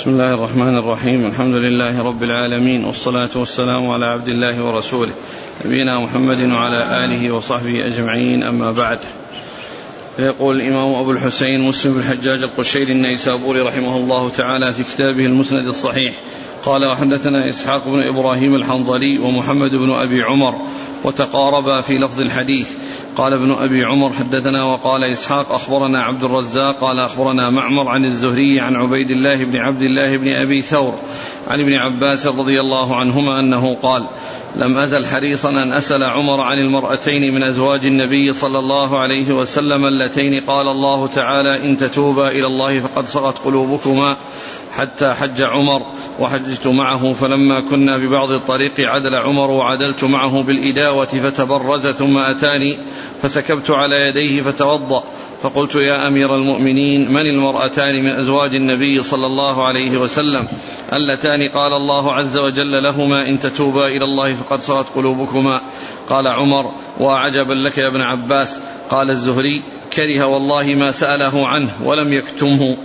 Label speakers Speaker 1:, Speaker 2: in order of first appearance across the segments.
Speaker 1: بسم الله الرحمن الرحيم. الحمد لله رب العالمين والصلاة والسلام على عبد الله ورسوله نبينا محمد وعلى آله وصحبه أجمعين أما بعد. فيقول الإمام أبو الحسين مسلم بن الحجاج القشيري النيسابوري رحمه الله تعالى في كتابه المسند الصحيح. قال وحدثنا إسحاق بن إبراهيم الحنظلي ومحمد بن أبي عمر وتقاربا في لفظ الحديث. قال ابن أبي عمر حدثنا وقال إسحاق أخبرنا عبد الرزاق قال أخبرنا معمر عن الزهري عن عبيد الله بن عبد الله بن أبي ثور عن ابن عباس رضي الله عنهما أنه قال لم أزل حريصا أن أسأل عمر عن المرأتين من أزواج النبي صلى الله عليه وسلم اللتين قال الله تعالى إن تتوبا إلى الله فقد صغت قلوبكما حتى حج عمر وحججت معه فلما كنا ببعض الطريق عدل عمر وعدلت معه بالإداوة فتبرز ثم أتاني فسكبت على يديه فتوضأ فقلت يا أمير المؤمنين من المرأتان من أزواج النبي صلى الله عليه وسلم؟ اللتان قال الله عز وجل لهما إن تتوبا إلى الله فقد صغت قلوبكما. قال عمر وعجبا لك يا ابن عباس. قال الزهري كره والله ما سأله عنه ولم يكتمه.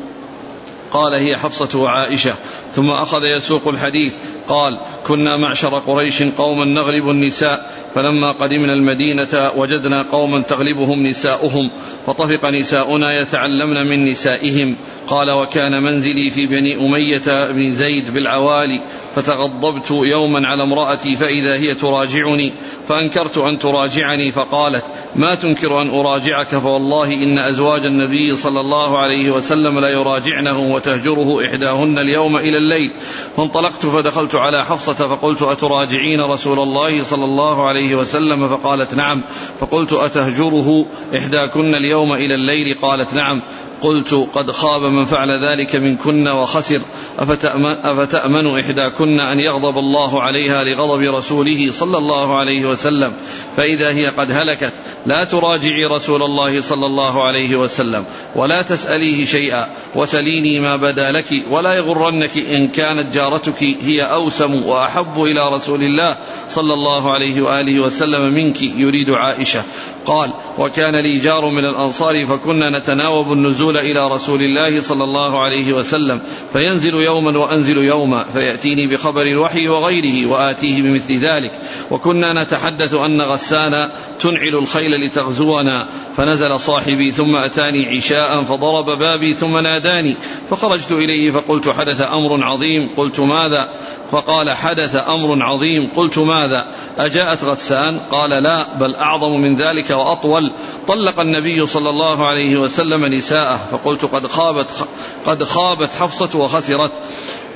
Speaker 1: قال هي حفصة وعائشة. ثم أخذ يسوق الحديث قال كنا معشر قريش قوما نغلب النساء فلما قدمنا المدينة وجدنا قوما تغلبهم نساؤهم فطفق نساؤنا يتعلمن من نسائهم قال وكان منزلي في بني أمية بن زيد بالعوالي فتغضبت يوما على امرأتي فإذا هي تراجعني فأنكرت أن تراجعني فقالت ما تنكر أن أراجعك؟ فوالله إن أزواج النبي صلى الله عليه وسلم لا يراجعنه وتهجره إحداهن اليوم إلى الليل. فانطلقت فدخلت على حفصة فقلت أتراجعين رسول الله صلى الله عليه وسلم؟ فقالت نعم. فقلت أتهجره إحداكن اليوم إلى الليل؟ قالت نعم. قلت قد خاب من فعل ذلك منكن وخسر. أفتأمن, إحداكن أن يغضب الله عليها لغضب رسوله صلى الله عليه وسلم؟ فإذا هي قد هلكت لا تراجعي رسول الله صلى الله عليه وسلم ولا تسأليه شيئا وسليني ما بدا لك ولا يغرنك إن كانت جارتك هي أوسم وأحب إلى رسول الله صلى الله عليه وآله وسلم منك يريد عائشة. قال وكان لي جار من الأنصار فكنا نتناوب النزول إلى رسول الله صلى الله عليه وسلم فينزل يوما وأنزل يوما فيأتيني بخبر الوحي وغيره وآتيه بمثل ذلك. وكنا نتحدث أن غسان تنعل الخيل لتغزونا فنزل صاحبي ثم أتاني عشاء فضرب بابي ثم ناداني. فخرجت إليه فقلت حدث أمر عظيم قلت ماذا؟ فقال حدث أمر عظيم قلت ماذا؟ أجاءت غسان؟ قال لا بل أعظم من ذلك وأطول. طلق النبي صلى الله عليه وسلم نساءه فقلت قد خابت قد خابت حفصة وخسرت.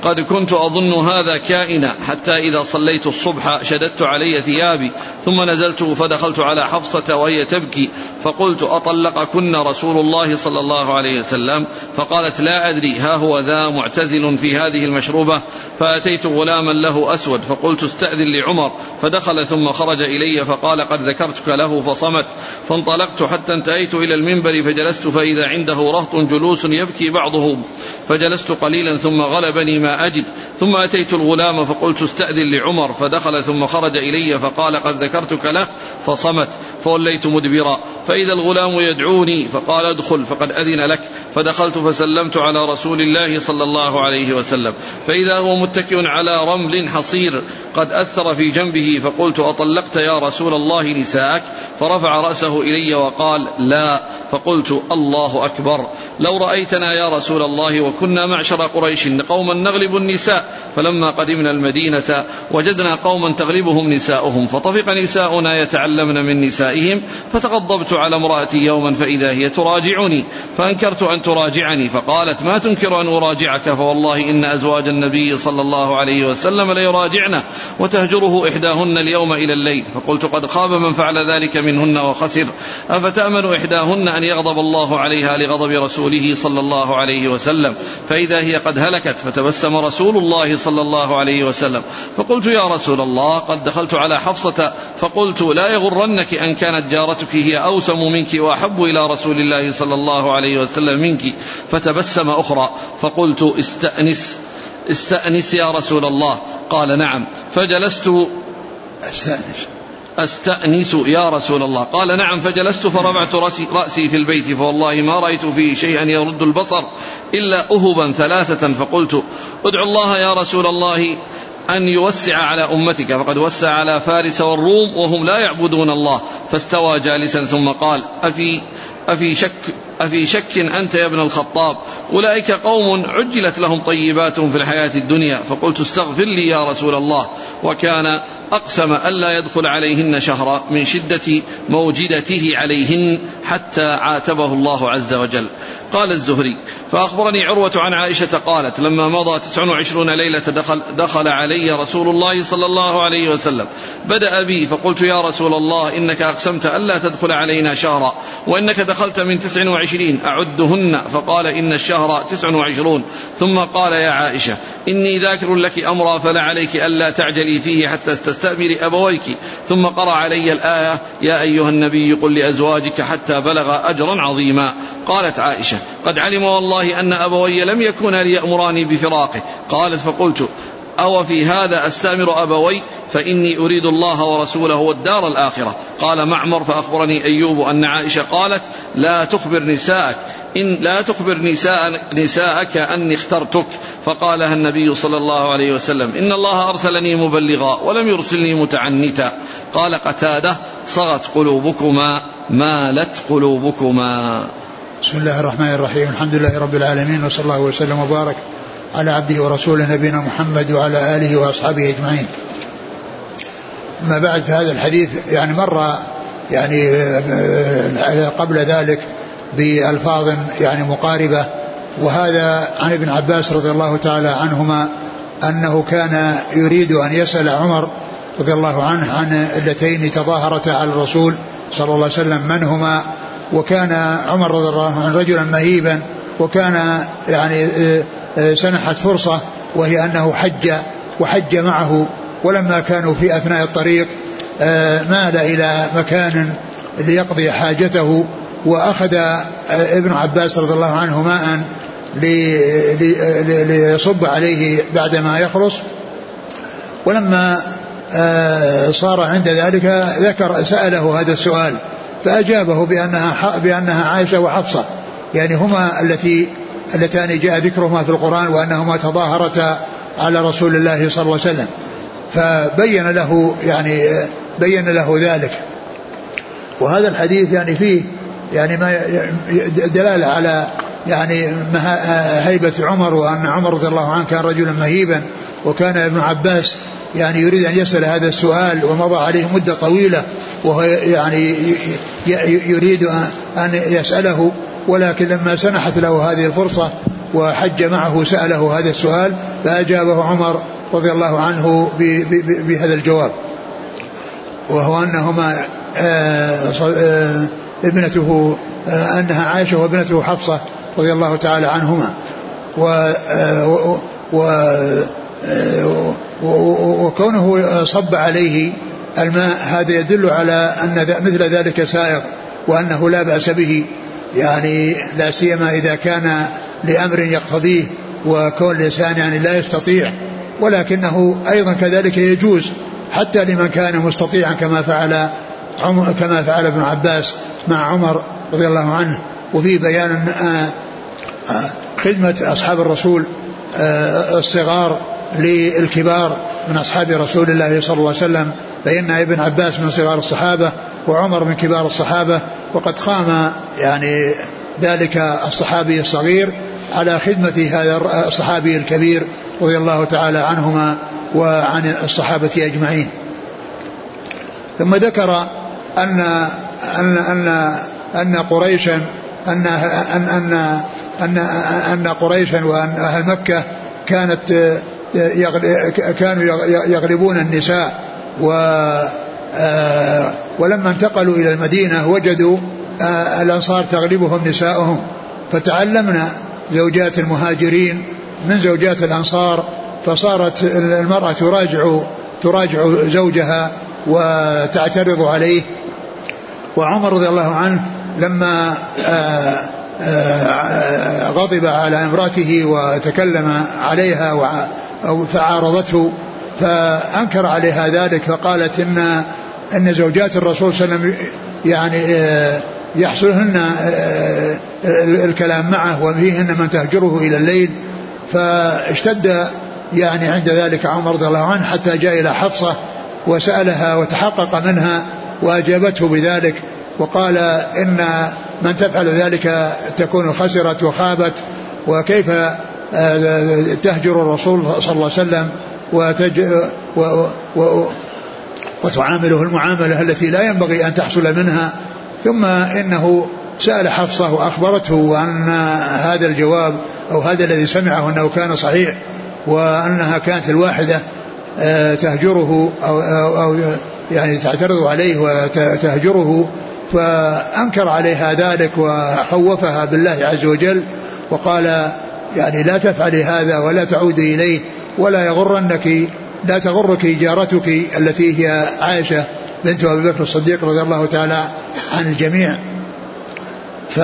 Speaker 1: قد كنت أظن هذا كائنا حتى إذا صليت الصبح شددت علي ثيابي. ثم نزلت فدخلت على حفصة وهي تبكي فقلت أطلقكن رسول الله صلى الله عليه وسلم؟ فقالت لا أدري ها هو ذا معتزل في هذه المشربة؟ فأتيت غلاما له أسود فقلت استأذن لعمر. فدخل ثم خرج إلي فقال قد ذكرتك له فصمت. فانطلقت حتى انتهيت إلى المنبر فجلست فإذا عنده رهط جلوس يبكي بعضهم فجلست قليلا ثم غلبني ما أجد. ثم أتيت الغلام فقلت استأذن لعمر فدخل ثم خرج إلي فقال قد ذكرتك له فصمت فوليت مدبرا. فإذا الغلام يدعوني فقال ادخل فقد أذن لك. فدخلت فسلمت على رسول الله صلى الله عليه وسلم. فإذا هو متكئ على رمل حصير قد أثر في جنبه فقلت أطلقت يا رسول الله نساءك؟ فرفع رأسه إلي وقال لا. فقلت الله أكبر. لو رأيتنا يا رسول الله وكنا معشر قريش قوما نغلب النساء فلما قدمنا المدينة وجدنا قوما تغلبهم نساؤهم فطفق نساؤنا يتعلمن من نسائهم فتغضبت على امرأتي يوما فإذا هي تراجعني فأنكرت أن تراجعني فقالت ما تنكر أن أراجعك؟ فوالله إن أزواج النبي صلى الله عليه وسلم ليراجعنه وتهجره إحداهن اليوم إلى الليل. فقلت قد خاب من فعل ذلك منهن وخسر. أفتأمن إحداهن أن يغضب الله عليها لغضب رسوله صلى الله عليه وسلم؟ فإذا هي قد هلكت فتبسم رسول الله صلى الله عليه وسلم. فقلت يا رسول الله قد دخلت على حفصة فقلت لا يغرنك أن كانت جارتك هي أوسم منك وأحب إلى رسول الله صلى الله عليه وسلم منك. فتبسم أخرى فقلت استأنس استأنس يا رسول الله. قال نعم. فجلست
Speaker 2: أستأنس.
Speaker 1: أستأنس يا رسول الله. قال نعم فجلست فرفعت رأسي, في البيت فوالله ما رأيت فيه شيئا يرد البصر إلا أهبا ثلاثة فقلت ادعو الله يا رسول الله أن يوسع على أمتك. فقد وسع على فارس والروم وهم لا يعبدون الله. فاستوى جالسا ثم قال أفي أفي شك أفي شك أنت يا ابن الخطاب؟ أولئك قوم عجلت لهم طيباتهم في الحياة الدنيا. فقلت استغفر لي يا رسول الله. وكان أقسم ألا يدخل عليهن شهرا من شدة موجدته عليهن حتى عاتبه الله عز وجل. قال الزهري فأخبرني عروة عن عائشة قالت لما مضى تسع وعشرون ليلة دخل, دخل علي رسول الله صلى الله عليه وسلم. بدأ بي فقلت يا رسول الله إنك أقسمت ألا تدخل علينا شهرا وإنك دخلت من تسع وعشرين أعدهن. فقال إن الشهر تسع وعشرون. ثم قال يا عائشة إني ذاكر لك أمرا فلا عليك ألا تعجلي فيه حتى تستأمري أبويك. ثم قرأ علي الآية يا أيها النبي قل لأزواجك حتى بلغ أجرا عظيما. قالت عائشة قد علم والله أن أبوي لم يكونا ليأمراني بفراقه. قالت فقلت أو في هذا أستأمر أبوي؟ فإني أريد الله ورسوله والدار الآخرة. قال معمر فأخبرني أيوب أن عائشة قالت لا تخبر نساءك إن لا تخبر نساء نساءك أني اخترتك. فقالها النبي صلى الله عليه وسلم إن الله أرسلني مبلغا ولم يرسلني متعنتا. قال قتادة صغت قلوبكما مالت قلوبكما.
Speaker 2: بسم الله الرحمن الرحيم. الحمد لله رب العالمين وصلى الله وسلم وبارك على عبده ورسوله نبينا محمد وعلى آله وأصحابه أجمعين. أما بعد فهذا الحديث يعني مر يعني آه، قبل ذلك بألفاظ يعني مقاربة وهذا عن ابن عباس رضي الله تعالى عنهما أنه كان يريد أن يسأل عمر رضي الله عنه عن اللتين تظاهرتا على الرسول صلى الله عليه وسلم من هما؟ وكان عمر رضي الله عنه رجلا مهيبا وكان يعني آه، آه، سنحت فرصة وهي أنه حج وحج معه. ولما كانوا في أثناء الطريق آه، مال إلى مكان ليقضي حاجته وأخذ ابن عباس رضي الله عنه ماء ليصب عليه بعدما يخلص. ولما صار عند ذلك ذكر سأله هذا السؤال. فأجابه بأنها بأنها عائشة وحفصة. يعني هما التي اللتان جاء ذكرهما في القرآن وأنهما تظاهرتا على رسول الله صلى الله عليه وسلم. فبين له يعني بين له ذلك. وهذا الحديث يعني فيه يعني ما دلالة على يعني هيبة عمر وأن عمر رضي الله عنه كان رجلا مهيبا وكان ابن عباس يعني يريد أن يسأل هذا السؤال ومضى عليه مدة طويلة وهو يعني يريد أن يسأله. ولكن لما سنحت له هذه الفرصة وحج معه سأله هذا السؤال فأجابه عمر رضي الله عنه بهذا الجواب. وهو أنهما آه، آه، ابنته آه، أنها عائشة وابنته حفصة رضي الله تعالى عنهما. و, و وكونه صب عليه الماء هذا يدل على أن مثل ذلك سائغ وأنه لا بأس به. يعني لا سيما إذا كان لأمر يقتضيه وكون الإنسان يعني لا يستطيع. ولكنه أيضا كذلك يجوز حتى لمن كان مستطيعا كما فعل كما فعل ابن عباس مع عمر رضي الله عنه. وفي بيان خدمة أصحاب الرسول الصغار للكبار من أصحاب رسول الله صلى الله عليه وسلم فإن ابن عباس من صغار الصحابة وعمر من كبار الصحابة وقد قام يعني ذلك الصحابي الصغير على خدمة هذا الصحابي الكبير رضي الله تعالى عنهما وعن الصحابة أجمعين. ثم ذكر أن أن أن أن قريشا أن أن أن أن, أن قريشا وأن أهل مكة كانت كانوا يغلبون النساء و آه، ولما انتقلوا إلى المدينة وجدوا آه، الأنصار تغلبهم نساؤهم. فتعلمنا زوجات المهاجرين من زوجات الأنصار فصارت المرأة تراجع تراجع زوجها وتعترض عليه. وعمر رضي الله عنه لما آه، غضب على امراته وتكلم عليها فعارضته فأنكر عليها ذلك فقالت إن أن زوجات الرسول صلى الله عليه وسلم يعني آه، يحصلهن آه، الكلام معه وفيهن من تهجره إلى الليل فاشتد يعني عند ذلك عمر رضي الله عنه حتى جاء إلى حفصة وسألها وتحقق منها وأجابته بذلك. وقال إن من تفعل ذلك تكون خسرت وخابت وكيف آه، تهجر الرسول صلى الله عليه وسلم وتج و و وتعامله المعاملة التي لا ينبغي أن تحصل منها. ثم إنه سأل حفصة وأخبرته أن هذا الجواب أو هذا الذي سمعه أنه كان صحيح وأنها كانت الواحدة آه، تهجره أو, أو, أو يعني تعترض عليه وتهجره فأنكر عليها ذلك وخوفها بالله عز وجل وقال يعني لا تفعلي هذا ولا تعودي إليه ولا يغرنك لا تغرك جارتك التي هي عائشة بنت أبي بكر الصديق رضي الله تعالى عن الجميع. ف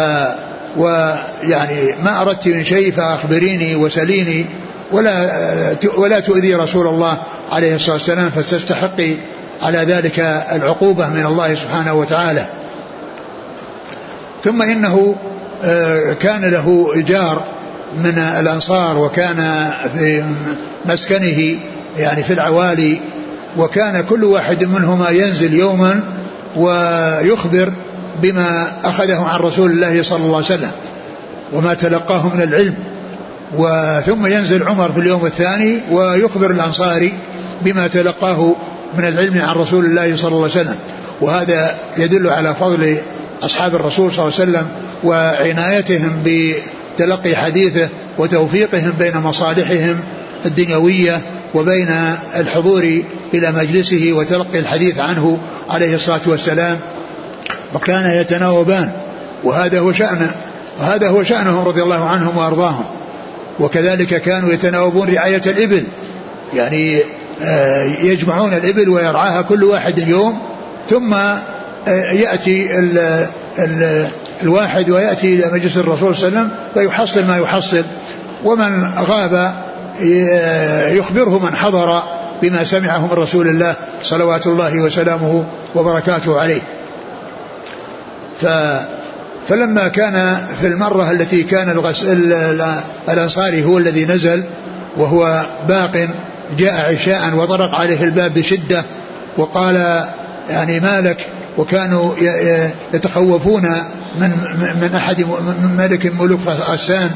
Speaker 2: ويعني ما أردت من شيء فأخبريني وسليني ولا ولا تؤذي رسول الله عليه الصلاة والسلام فتستحقي على ذلك العقوبة من الله سبحانه وتعالى. ثم إنه آه، كان له جار من الأنصار وكان في مسكنه يعني في العوالي وكان كل واحد منهما ينزل يوما ويخبر بما أخذه عن رسول الله صلى الله عليه وسلم وما تلقاه من العلم. وثم ينزل عمر في اليوم الثاني ويخبر الأنصاري بما تلقاه من العلم عن رسول الله صلى الله عليه وسلم. وهذا يدل على فضل أصحاب الرسول صلى الله عليه وسلم وعنايتهم بتلقي حديثه وتوفيقهم بين مصالحهم الدنيوية وبين الحضور إلى مجلسه وتلقي الحديث عنه عليه الصلاة والسلام وكان يتناوبان. وهذا هو شأن وهذا هو شأنهم رضي الله عنهم وأرضاهم. وكذلك كانوا يتناوبون رعاية الإبل. يعني آه، يجمعون الإبل ويرعاها كل واحد يوم ثم يأتي ال ال الواحد ويأتي إلى مجلس الرسول صلى الله عليه وسلم فيحصل ما يحصل ومن غاب يخبره من حضر بما سمعه من رسول الله صلوات الله وسلامه وبركاته عليه. ف فلما كان في المرة التي كان الأنصاري هو الذي نزل وهو باق جاء عشاء وطرق عليه الباب بشدة وقال يعني مالك وكانوا يتخوفون من من أحد من ملك ملوك غسان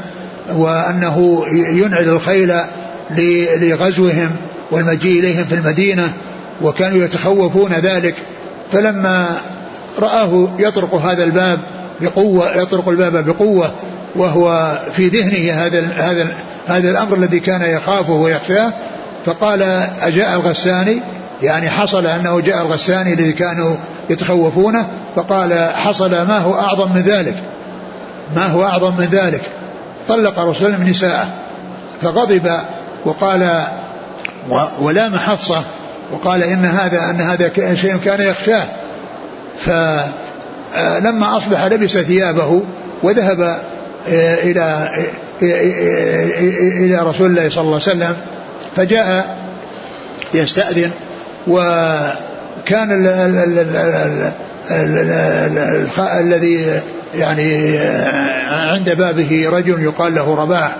Speaker 2: وأنه ينعل الخيل لغزوهم والمجيء إليهم في المدينة وكانوا يتخوفون ذلك. فلما رآه يطرق هذا الباب بقوة يطرق الباب بقوة وهو في ذهنه هذا هذا هذا الأمر الذي كان يخافه ويخشاه فقال أجاء الغساني؟ يعني حصل أنه جاء الغساني الذي كانوا يتخوفونه فقال حصل ما هو أعظم من ذلك. ما هو أعظم من ذلك؟ طلق رسول الله نساءه فغضب وقال ولام حفصة وقال إن هذا أن هذا شيء كان يخشاه. فلما أصبح لبس ثيابه وذهب آه، إلى إلى رسول الله صلى الله عليه وسلم فجاء يستأذن وكان الذي يعني عند بابه رجل يقال له رباح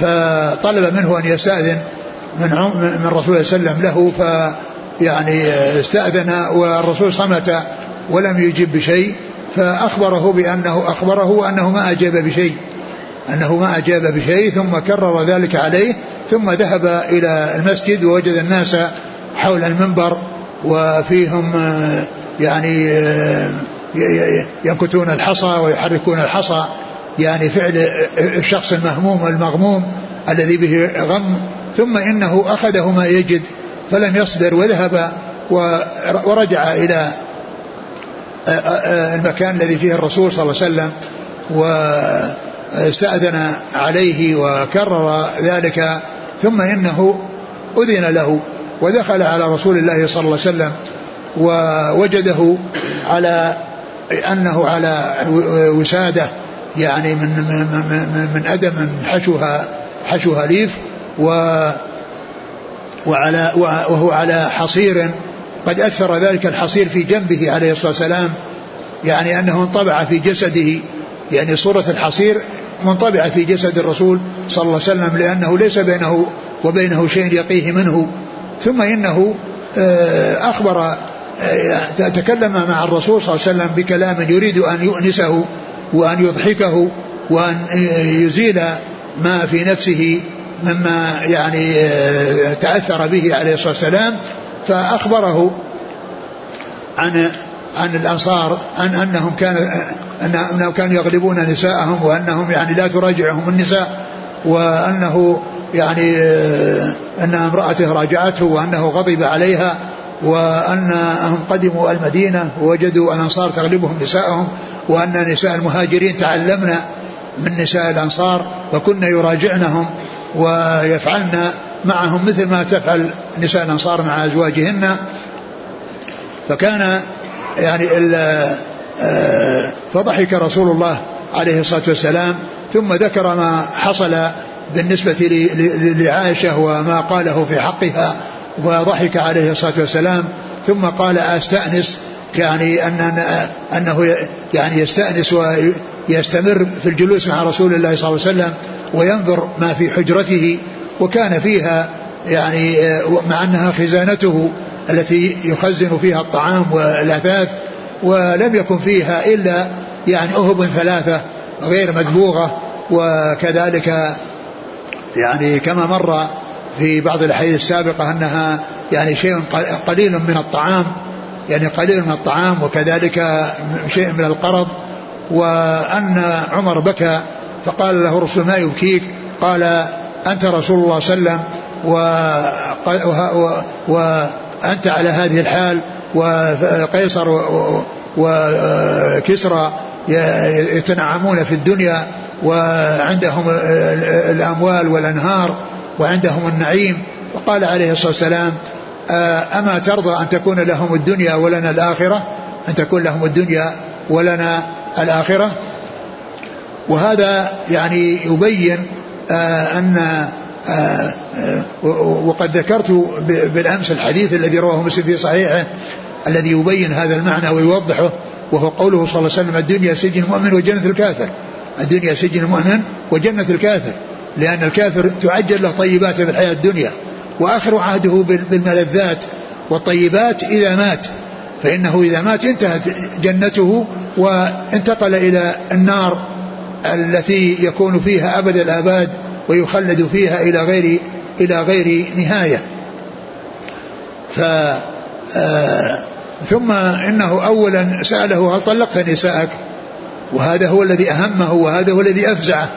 Speaker 2: فطلب منه أن يستأذن من من الرسول صلى الله عليه وسلم له فيعني استأذن والرسول صمت ولم يجب بشيء فأخبره بانه أخبره أنه ما أجاب بشيء أنه ما أجاب بشيء ثم كرر ذلك عليه ثم ذهب إلى المسجد ووجد الناس حول المنبر وفيهم يعني ينكتون الحصى ويحركون الحصى يعني فعل الشخص المهموم المغموم الذي به غم ثم إنه أخذه ما يجد فلم يصبر وذهب ورجع إلى المكان الذي فيه الرسول صلى الله عليه وسلم واستأذن عليه وكرر ذلك ثم إنه أذن له. ودخل على رسول الله صلى الله عليه وسلم ووجده على أنه على وسادة يعني من من من, أدم حشوها حشوها ليف و وعلى وهو على حصير قد أثر ذلك الحصير في جنبه عليه الصلاة والسلام يعني أنه انطبع في جسده يعني صورة الحصير منطبعة في جسد الرسول صلى الله عليه وسلم لأنه ليس بينه وبينه شيء يقيه منه. ثم إنه آه، أخبر آه، تكلم مع الرسول صلى الله عليه وسلم بكلام يريد أن يؤنسه وأن يضحكه وأن يزيل ما في نفسه مما يعني آه، تأثر به عليه الصلاة والسلام. فأخبره عن عن الأنصار عن أنهم كان أنهم كانوا يغلبون نساءهم وأنهم يعني لا تراجعهم النساء وأنه يعني آه، أن امرأته راجعته وأنه غضب عليها وأنهم قدموا المدينة ووجدوا الأنصار تغلبهم نساءهم وأن نساء المهاجرين تعلمن من نساء الأنصار وكن يراجعنهم ويفعلن معهم مثل ما تفعل نساء الأنصار مع أزواجهن. فكان يعني آه، فضحك رسول الله عليه الصلاة والسلام ثم ذكر ما حصل بالنسبة لعائشة وما قاله في حقها وضحك عليه الصلاة والسلام ثم قال أستأنس يعني أن أنه يعني يستأنس ويستمر في الجلوس مع رسول الله صلى الله عليه وسلم وينظر ما في حجرته وكان فيها يعني مع أنها خزانته التي يخزن فيها الطعام والأثاث ولم يكن فيها إلا يعني أهب ثلاثة غير مدبوغة وكذلك يعني كما مر في بعض الأحاديث السابقة أنها يعني شيء قليل من الطعام يعني قليل من الطعام وكذلك شيء من القرض. وأن عمر بكى فقال له الرسول ما يبكيك؟ قال أنت رسول الله صلى الله عليه وسلم وأنت على هذه الحال وقيصر وكسرى يتنعمون في الدنيا وعندهم الأموال والأنهار وعندهم النعيم. وقال عليه الصلاة والسلام أما ترضى أن تكون لهم الدنيا ولنا الآخرة؟ أن تكون لهم الدنيا ولنا الآخرة؟ وهذا يعني يبين أن وقد ذكرت بالأمس الحديث الذي رواه مسلم في صحيحه الذي يبين هذا المعنى ويوضحه وهو قوله صلى الله عليه وسلم الدنيا سجن المؤمن وجنة الكافر. الدنيا سجن المؤمن وجنة الكافر لأن الكافر تعجل له طيباته في الحياة الدنيا وآخر عهده بالملذات والطيبات إذا مات فإنه إذا مات انتهت جنته وانتقل إلى النار التي يكون فيها أبد الآباد ويخلد فيها إلى غير إلى غير نهاية ف آه ثم إنه اولا سأله هل طلقت نساءك؟ وهذا هو الذي أهمه وهذا هو الذي أفزعه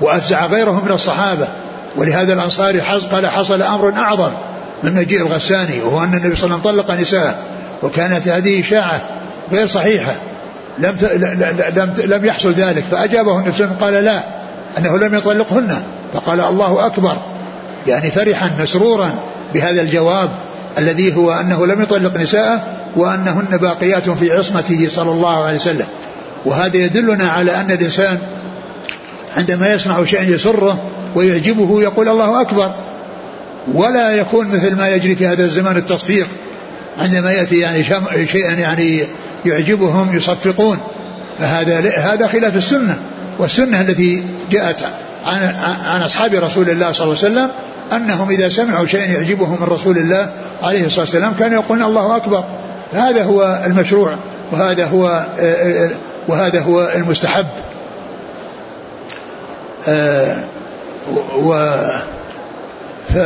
Speaker 2: وأفزع غيره من الصحابة. ولهذا الانصاري قال حصل أمر أعظم من مجيء الغساني وهو أن النبي صلى الله عليه وسلم طلق نساء وكانت هذه إشاعة غير صحيحة. لم لم لم يحصل ذلك. فأجابه النبي صلى الله عليه وسلم قال لا أنه لم يطلقهن. فقال الله أكبر يعني فرحا مسرورا بهذا الجواب الذي هو أنه لم يطلق نساءه وأنهن باقيات في عصمته صلى الله عليه وسلم. وهذا يدلنا على أن الإنسان عندما يسمع شيئا يسره ويعجبه يقول الله أكبر. ولا يكون مثل ما يجري في هذا الزمان التصفيق عندما يأتي يعني شيئا يعني يعجبهم يصفقون. فهذا هذا خلاف السنة. والسنة التي جاءت عن عن أصحاب رسول الله صلى الله عليه وسلم أنهم إذا سمعوا شيئا يعجبهم من رسول الله عليه الصلاة والسلام كانوا يقولون الله أكبر. هذا هو المشروع. وهذا هو وهذا هو المستحب. و ف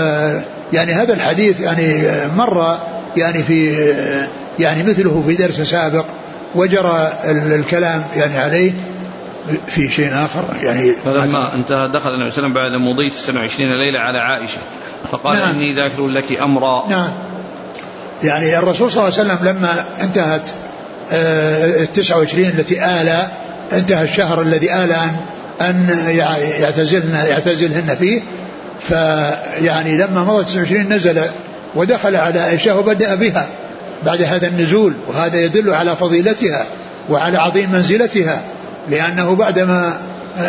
Speaker 2: يعني هذا الحديث يعني مر يعني في يعني مثله في درس سابق وجرى الكلام يعني عليه في شيء آخر. يعني
Speaker 1: فلما انتهى دخل النبي صلى الله عليه وسلم بعد مضي 29 ليلة على عائشة. فقال نعم. إني ذاكر لك أمرا.
Speaker 2: نعم. يعني الرسول صلى الله عليه وسلم لما انتهت آه، التسعة وعشرين التي آلى انتهى الشهر الذي آلى أن أن يعتزلن يعتزلهن فيه. فيعني لما مضت 29 نزل ودخل على عائشة وبدأ بها. بعد هذا النزول وهذا يدل على فضيلتها وعلى عظيم منزلتها لأنه بعدما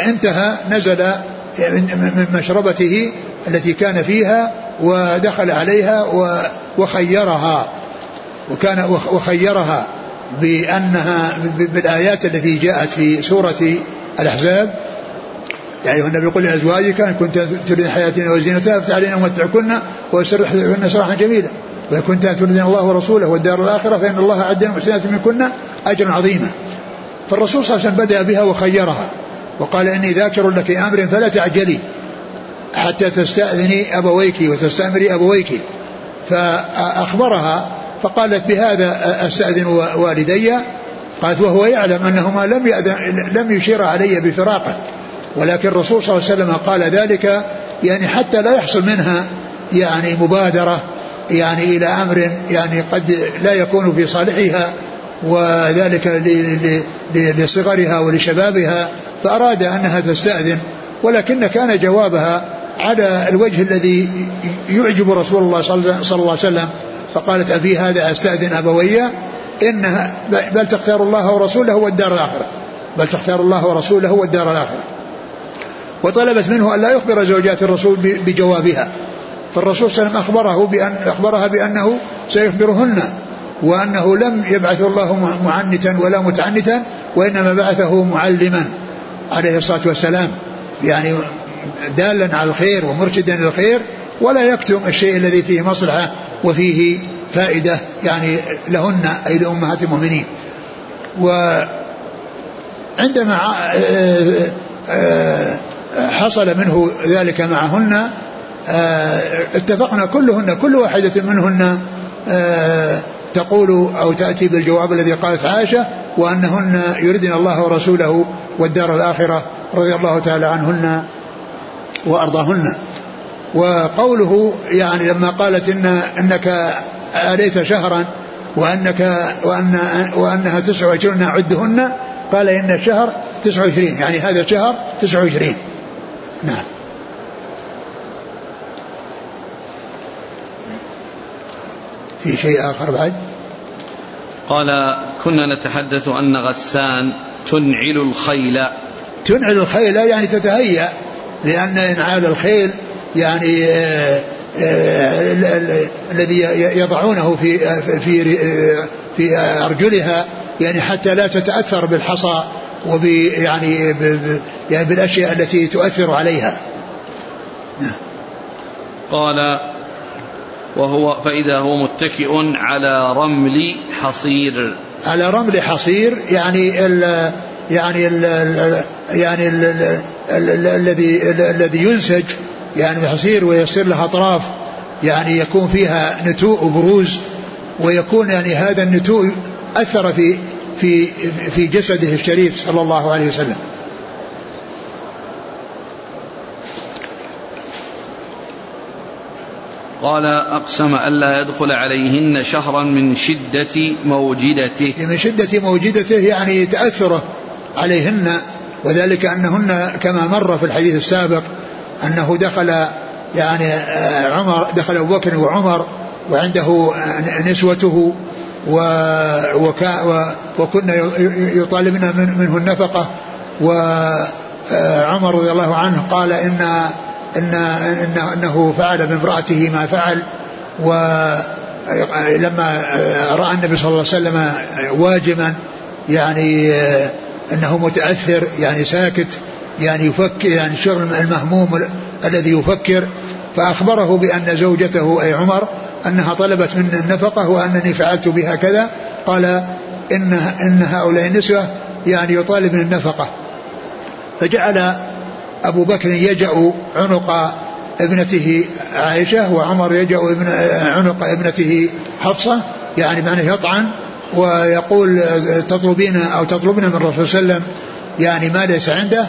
Speaker 2: انتهى نزل من مشربته التي كان فيها ودخل عليها وخيرها. وكان وخيرها. بأنها بالآيات التي جاءت في سورة الأحزاب. يا أيها النبي قل لأزواجك إن كنت تريد الحياة وزينتها فتعالين أمتعكن وأسرحكن سراحا جميلا. وإن كنت تريدين الله ورسوله والدار الآخرة فإن الله أعد المحسنات منكن أجرا عظيما. فالرسول صلى الله عليه وسلم بدأ بها وخيرها وقال إني ذاكر لك أمر فلا تعجلي حتى تستأذني أبويك وتستأمري أبويك. فأخبرها فقالت بهذا أستأذن والدي قالت وهو يعلم أنهما لم لم يشير علي بفراقه ولكن الرسول صلى الله عليه وسلم قال ذلك يعني حتى لا يحصل منها يعني مبادرة يعني إلى أمر يعني قد لا يكون في صالحها وذلك لصغرها ولشبابها فأراد أنها تستأذن ولكن كان جوابها على الوجه الذي يعجب رسول الله صلى الله عليه وسلم فقالت أبي هذا أستأذن أبوي إنها بل تختار الله ورسوله والدار الآخرة. بل تختار الله ورسوله والدار الآخرة. وطلبت منه أن لا يخبر زوجات الرسول بجوابها. فالرسول صلى الله عليه وسلم أخبره بأن أخبرها بأنه سيخبرهن وأنه لم يبعث الله معنتا ولا متعنتا وإنما بعثه معلما عليه الصلاة والسلام. يعني دالا على الخير ومرشدا للخير ولا يكتم الشيء الذي فيه مصلحة وفيه فائدة يعني لهن أي لأمهات المؤمنين. وعندما آه، آه، حصل منه ذلك معهن آه، اتفقنا كلهن كل واحدة منهن تقول أو تأتي بالجواب الذي قالت عائشة وأنهن يردن الله ورسوله والدار الآخرة رضي الله تعالى عنهن وأرضاهن. وقوله يعني لما قالت إن إنك آليت شهرا وأنك وأن وأنها تسع وعشرون عدهن قال إن الشهر تسع وعشرين يعني هذا شهر تسع وعشرين. نعم. في شيء آخر بعد؟
Speaker 1: قال كنا نتحدث أن غسان تنعل الخيل.
Speaker 2: تنعل الخيل يعني تتهيأ لأن إنعال الخيل يعني آه، آه، الذي يضعونه في في في أرجلها يعني حتى لا تتأثر بالحصى وب يعني يعني بالأشياء التي تؤثر عليها.
Speaker 1: نعم. قال وهو فإذا هو متكئ على رمل حصير
Speaker 2: على رمل حصير يعني ال يعني ال يعني الذي الذي ينسج يعني يصير ويصير لها أطراف يعني يكون فيها نتوء وبروز ويكون يعني هذا النتوء أثر في في في جسده الشريف صلى الله عليه وسلم.
Speaker 1: قال أقسم ألا يدخل عليهن شهرا من شدة موجدته.
Speaker 2: من شدة موجدته يعني تأثره عليهن وذلك أنهن كما مر في الحديث السابق أنه دخل يعني آه، عمر دخل أبو بكر وعمر وعنده نسوته و وكنا يطالبنا منه النفقة. وعمر آه، رضي الله عنه قال إن إن إن أنه فعل بامرأته ما فعل. ولما آه، رأى النبي صلى الله عليه وسلم واجما يعني أنه متأثر يعني ساكت. يعني يفكر يعني شغل المهموم الذي يفكر. فأخبره بأن زوجته أي عمر أنها طلبت مني النفقة وأنني فعلت بها كذا. قال إن, إن هؤلاء النسوة يعني يطالبن النفقة. فجعل أبو بكر يجأ عنق ابنته عائشة وعمر يجأ ابن عنق ابنته حفصة يعني معنى يطعن ويقول تطلبين أو تطلبين من الرسول صلى الله عليه وسلم يعني ما ليس عنده.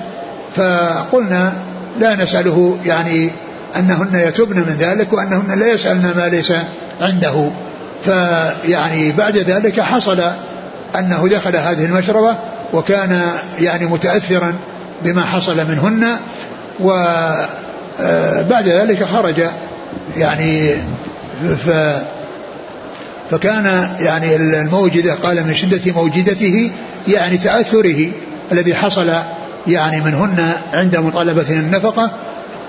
Speaker 2: فقلنا لا نسأله يعني أنهن يتبن من ذلك وأنهن لا يسألن ما ليس عنده. فيعني بعد ذلك حصل أنه دخل هذه المشربة وكان يعني متأثرا بما حصل منهن وبعد ذلك خرج يعني ف فكان يعني الموجدة قال من شدة موجدته يعني تأثره الذي حصل يعني منهن عند مطالبة النفقة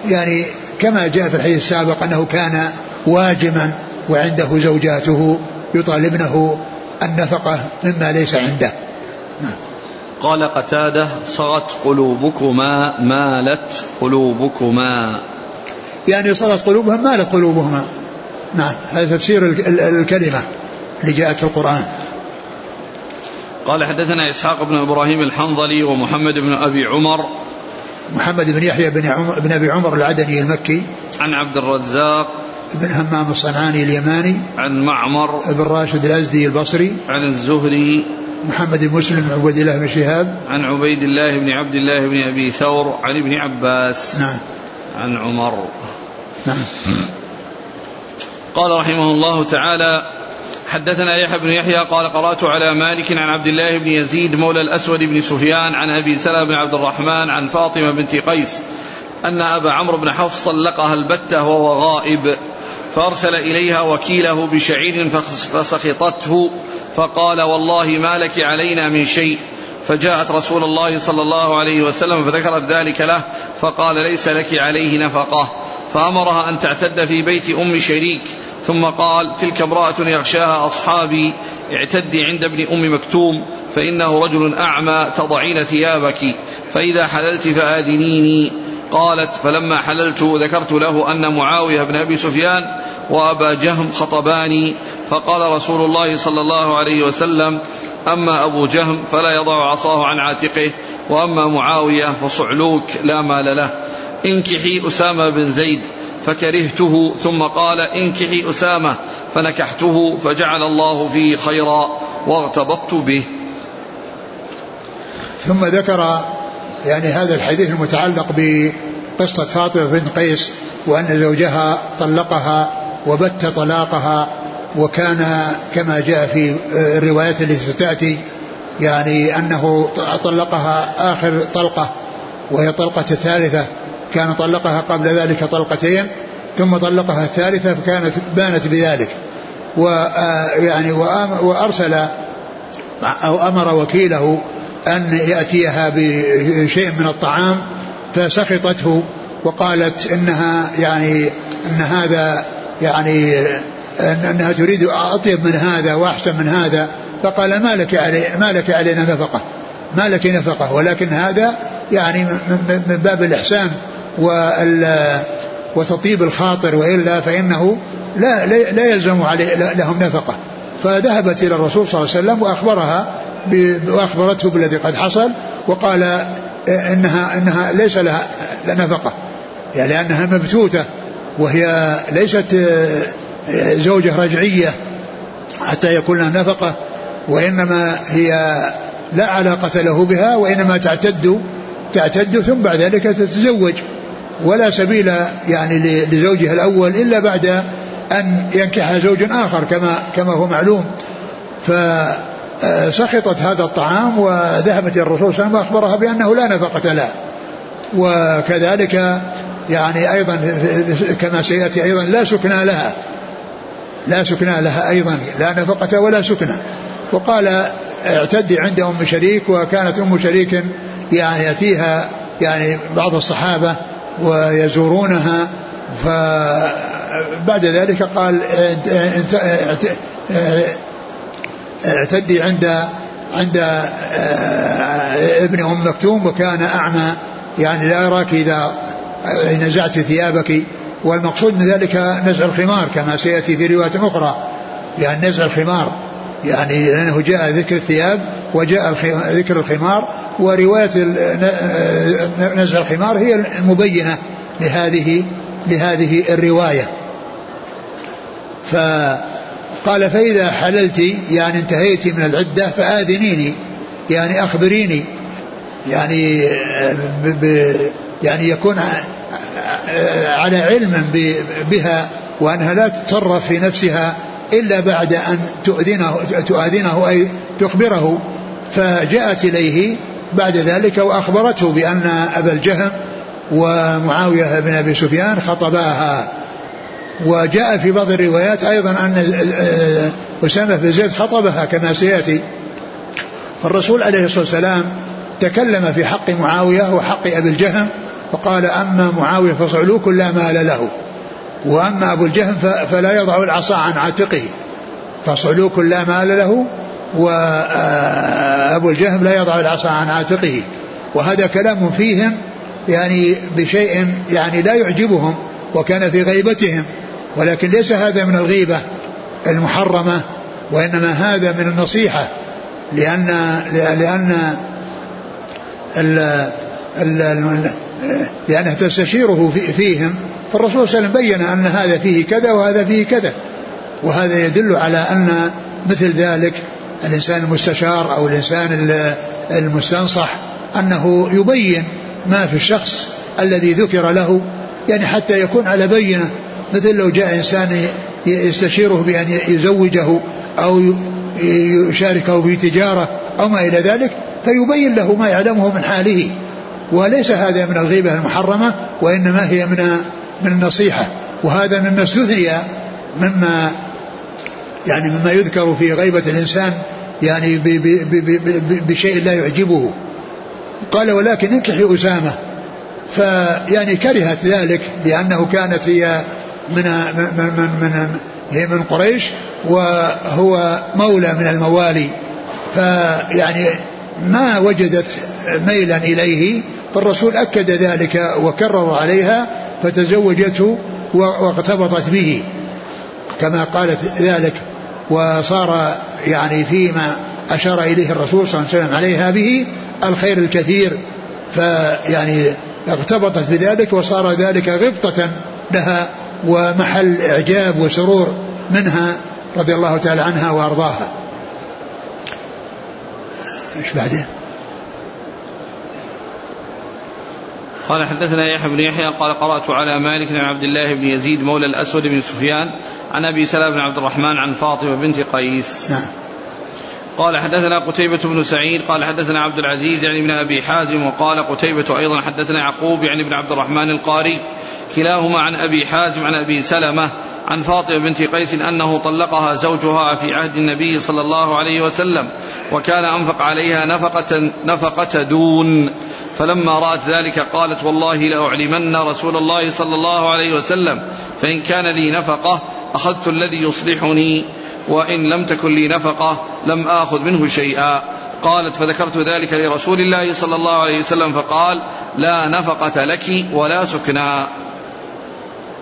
Speaker 2: يعني كما جاء في الحديث السابق أنه كان واجما وعنده زوجاته يطالبنه النفقة مما ليس عنده. نعم.
Speaker 1: قال قتادة صغت قلوبكما مالت قلوبكما.
Speaker 2: يعني صغت قلوبهم مالت قلوبهما. نعم هذا تفسير الكلمة اللي جاءت في القرآن.
Speaker 1: قال حدثنا إسحاق بن إبراهيم الحنظلي ومحمد بن أبي عمر.
Speaker 2: محمد بن يحيى بن, عمر بن أبي عمر العدني المكي.
Speaker 1: عن عبد الرزاق.
Speaker 2: بن همام الصنعاني اليماني.
Speaker 1: عن معمر.
Speaker 2: بن راشد الأزدي البصري.
Speaker 1: عن الزهري.
Speaker 2: محمد بن مسلم بن عبيد الله بن شهاب.
Speaker 1: عن عبيد الله بن عبد الله بن أبي ثور. عن ابن عباس.
Speaker 2: نعم.
Speaker 1: عن عمر.
Speaker 2: نعم.
Speaker 1: قال رحمه الله تعالى حدثنا يحيى بن يحيى قال قرأت على مالك عن عبد الله بن يزيد مولى الأسود بن سفيان عن أبي سلمة بن عبد الرحمن عن فاطمة بنت قيس أن أبا عمرو بن حفص طلقها البتة وهو غائب فأرسل إليها وكيله بشعير فسخطته فقال والله ما لك علينا من شيء. فجاءت رسول الله صلى الله عليه وسلم فذكرت ذلك له فقال ليس لك عليه نفقة. فأمرها أن تعتد في بيت أم شريك ثم قال تلك امرأة يغشاها أصحابي اعتدي عند ابن أم مكتوم فإنه رجل أعمى تضعين ثيابك فإذا حللت فآذنيني. قالت فلما حللت ذكرت له أن معاوية بن أبي سفيان وأبا جهم خطباني. فقال رسول الله صلى الله عليه وسلم أما أبو جهم فلا يضع عصاه عن عاتقه وأما معاوية فصعلوك لا مال له. انكحي أسامة بن زيد. فكرهته ثم قال انكحي أسامة فنكحته فجعل الله فيه خيرا واغتبطت به.
Speaker 2: ثم ذكر يعني هذا الحديث المتعلق بقصة فاطمة بن قيس وأن زوجها طلقها وبت طلاقها وكان كما جاء في الروايات التي ستأتي يعني أنه طلقها آخر طلقة وهي طلقة الثالثة. كان طلقها قبل ذلك طلقتين ثم طلقها الثالثة فكانت بانت بذلك. ويعني وأرسل أو أمر وكيله أن يأتيها بشيء من الطعام فسخطته وقالت إنها يعني أن هذا يعني أنها تريد أطيب من هذا وأحسن من هذا. فقال ما لك علي ما لك علينا نفقة ما لك نفقة ولكن هذا يعني من باب الإحسان. وتطيب الخاطر وإلا فإنه لا لا يلزم عليه لهم نفقة. فذهبت إلى الرسول صلى الله عليه وسلم وأخبرها وأخبرته بالذي قد حصل وقال إنها إنها ليس لها نفقة. يعني لأنها مبتوتة وهي ليست زوجة رجعية حتى يكون لها نفقة وإنما هي لا علاقة له بها وإنما تعتد تعتد ثم بعد ذلك تتزوج. ولا سبيل يعني لزوجها الأول إلا بعد أن ينكح زوج آخر كما كما هو معلوم. فسخطت هذا الطعام وذهبت إلى الرسول صلى الله عليه وسلم وأخبرها بأنه لا نفقة لها وكذلك يعني أيضا كما سيأتي أيضا لا سكنى لها. لا سكنى لها أيضا. لا نفقة ولا سكنى وقال اعتدي عند أم شريك وكانت أم شريك يعني يأتيها يعني بعض الصحابة ويزورونها فبعد ذلك قال اعتدي عند عند ابن أم مكتوم وكان أعمى. يعني لا يراك إذا نزعت ثيابك. والمقصود من ذلك نزع الخمار كما سيأتي في رواية أخرى. يعني نزع الخمار. يعني لأنه جاء ذكر الثياب وجاء ذكر الخمار ورواية نزع الخمار هي المبينة لهذه لهذه الرواية. فقال فإذا حللت يعني انتهيت من العدة فآذنيني يعني أخبريني يعني ب يعني يكون على علم بها وأنها لا تتصرف في نفسها إلا بعد أن تؤذنه, تؤذنه أي تخبره فجاءت إليه بعد ذلك وأخبرته بأن أبا الجهم ومعاوية بن أبي سفيان خطباها. وجاء في بعض الروايات أيضا أن أسامة بن زيد خطبها كما سيأتي. فالرسول عليه الصلاة والسلام تكلم في حق معاوية وحق أبي الجهم فقال أما معاوية فصعلوك لا مال له وأما أبو الجهم فلا يضع العصا عن عاتقه فصعلوك لا مال له وأبو الجهم لا يضع العصا عن عاتقه. وهذا كلام فيهم يعني بشيء يعني لا يعجبهم وكان في غيبتهم. ولكن ليس هذا من الغيبة المحرمة وإنما هذا من النصيحة. لأن لأن لأنها تستشيره فيهم. فالرسول صلى الله عليه وسلم بين أن هذا فيه كذا وهذا فيه كذا. وهذا يدل على أن مثل ذلك الإنسان المستشار أو الإنسان المستنصح أنه يبين ما في الشخص الذي ذكر له يعني حتى يكون على بينة. مثل لو جاء إنسان يستشيره بأن يزوجه أو يشاركه في تجارة أو ما إلى ذلك فيبين له ما يعلمه من حاله. وليس هذا من الغيبة المحرمة وإنما هي من من النصيحة. وهذا مما استثني مما يعني مما يذكر في غيبة الإنسان يعني بشيء لا يعجبه. قال ولكن انكحي أسامة. فيعني كرهت ذلك لأنه كانت هي من من من, من هي من قريش وهو مولى من الموالي. فيعني ما وجدت ميلا إليه. فالرسول أكد ذلك وكرر عليها فتزوجته واغتبطت به. كما قالت ذلك. وصار يعني فيما أشار إليه الرسول صلى الله عليه وسلم عليها به الخير الكثير فيعني اغتبطت بذلك وصار ذلك غبطة لها ومحل إعجاب وسرور منها رضي الله تعالى عنها وأرضاها. إيش بعدين؟
Speaker 1: قال حدثنا يحيى بن يحيى قال قرأت على مالك بن عبد الله بن يزيد مولى الأسود بن سفيان عن أبي سلمة بن عبد الرحمن عن فاطمة بنت قيس. نعم. قال حدثنا قتيبة بن سعيد قال حدثنا عبد العزيز يعني بن أبي حازم وقال قتيبة أيضا حدثنا يعقوب يعني بن عبد الرحمن القاري كلاهما عن أبي حازم عن أبي سلمة عن فاطمة بنت قيس أنه طلقها زوجها في عهد النبي صلى الله عليه وسلم وكان أنفق عليها نفقة, نفقة دون. فلما رأت ذلك قالت والله لأعلمن رسول الله صلى الله عليه وسلم فإن كان لي نفقة أخذت الذي يصلحني وإن لم تكن لي نفقة لم آخذ منه شيئا. قالت فذكرت ذلك لرسول الله صلى الله عليه وسلم فقال لا نفقة لك ولا سكنى.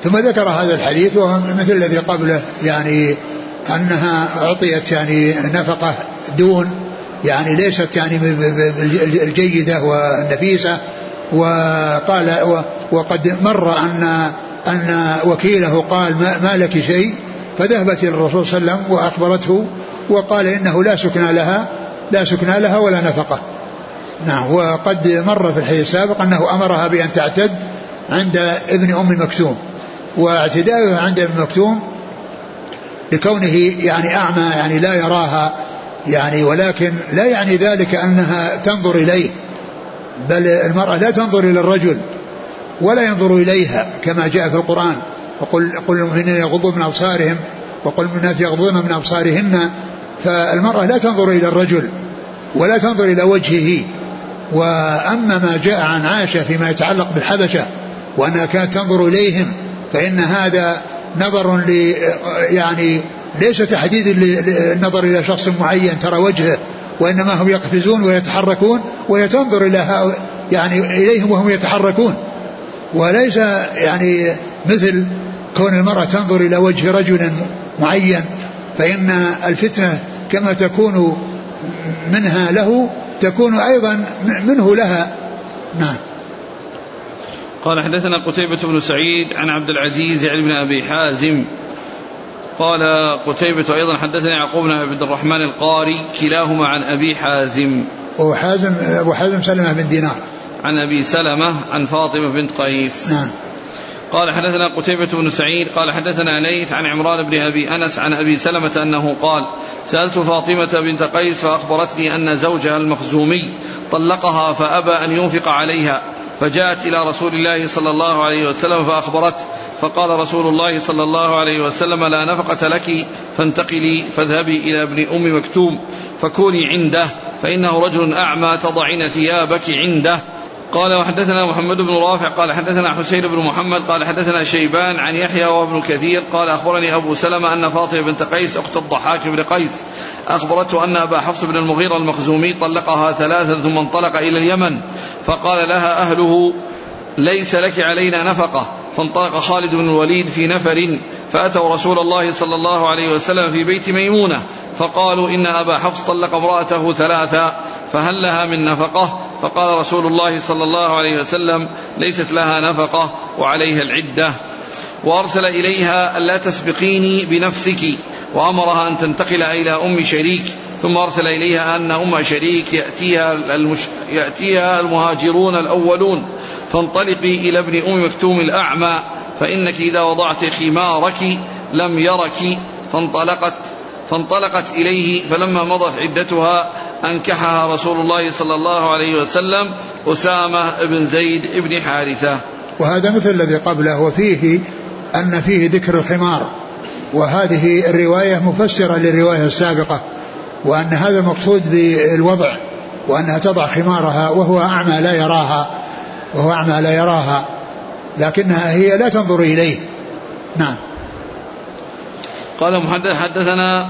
Speaker 2: ثم ذكر هذا الحديث وهو مثل الذي قبله يعني أنها أعطيت يعني نفقة دون يعني ليست يعني الجيدة والنفيسة وقال وقد مر أن أن وكيله قال ما لك شيء فذهبت إلى الرسول صلى الله عليه وسلم وأخبرته وقال إنه لا سكنى لها لا سكنى لها ولا نفقة. نعم وقد مر في الحديث السابق أنه أمرها بأن تعتد عند ابن أم مكتوم واعتداؤها عند ابن مكتوم لكونه يعني أعمى يعني لا يراها يعني ولكن لا يعني ذلك أنها تنظر إليه بل المرأة لا تنظر إلى الرجل. ولا ينظر إليها كما جاء في القرآن. وقل قل المؤمنين يغضوا من أبصارهم وقل الناس يغضون من أبصارهن. فالمرأة لا تنظر إلى الرجل ولا تنظر إلى وجهه. وأما ما جاء عن عائشة فيما يتعلق بالحبشة وأنها كانت تنظر إليهم فإن هذا نظر ل يعني ليس تحديد النظر إلى شخص معين ترى وجهه وإنما هم يقفزون ويتحركون وهي تنظر إلى يعني إليهم وهم يتحركون. وليس يعني مثل كون المرأة تنظر إلى وجه رجل معين فإن الفتنة كما تكون منها له تكون أيضا منه لها. نعم.
Speaker 1: قال حدثنا قتيبة بن سعيد عن عبد العزيز يعني بن أبي حازم. قال قتيبة أيضا حدثنا يعقوب بن عبد الرحمن القاري كلاهما عن أبي حازم.
Speaker 2: وحازم أبو حازم سلمة بن دينار.
Speaker 1: عن أبي سلمة عن فاطمة بنت قيس.
Speaker 2: نعم.
Speaker 1: قال حدثنا قتيبة بن سعيد قال حدثنا ليث عن عمران بن أبي أنس عن أبي سلمة أنه قال سألت فاطمة بنت قيس فأخبرتني أن زوجها المخزومي طلقها فأبى أن ينفق عليها فجاءت إلى رسول الله صلى الله عليه وسلم فأخبرته فقال رسول الله صلى الله عليه وسلم لا نفقة لك فانتقلي فاذهبي إلى ابن أم مكتوم فكوني عنده فإنه رجل أعمى تضعين ثيابك عنده قال وحدثنا محمد بن رافع قال حدثنا حسين بن محمد قال حدثنا شيبان عن يحيى وابن كثير قال أخبرني أبو سلمة أن فاطمة بنت قيس أخت الضحاك بن قيس أخبرته أن أبا حفص بن المغيرة المخزومي طلقها ثلاثا ثم انطلق إلى اليمن فقال لها أهله ليس لك علينا نفقة. فانطلق خالد بن الوليد في نفر فأتوا رسول الله صلى الله عليه وسلم في بيت ميمونة فقالوا إن أبا حفص طلق امرأته ثلاثا فهل لها من نفقة؟ فقال رسول الله صلى الله عليه وسلم ليست لها نفقة وعليها العدة. وأرسل إليها الا تسبقيني بنفسك. وأمرها أن تنتقل إلى أم شريك. ثم أرسل إليها أن أم شريك يأتيها المش... يأتيها المهاجرون الأولون. فانطلقي إلى ابن أم مكتوم الأعمى فإنك إذا وضعت خمارك لم يرك. فانطلقت فانطلقت إليه فلما مضت عدتها أنكحها رسول الله صلى الله عليه وسلم أسامة بن زيد بن حارثة.
Speaker 2: وهذا مثل الذي قبله وفيه أن فيه ذكر الخمار وهذه الرواية مفسرة للرواية السابقة وأن هذا المقصود بالوضع وأنها تضع خمارها وهو أعمى لا يراها وهو أعمى لا يراها لكنها هي لا تنظر إليه. نعم.
Speaker 1: قال محدث حدثنا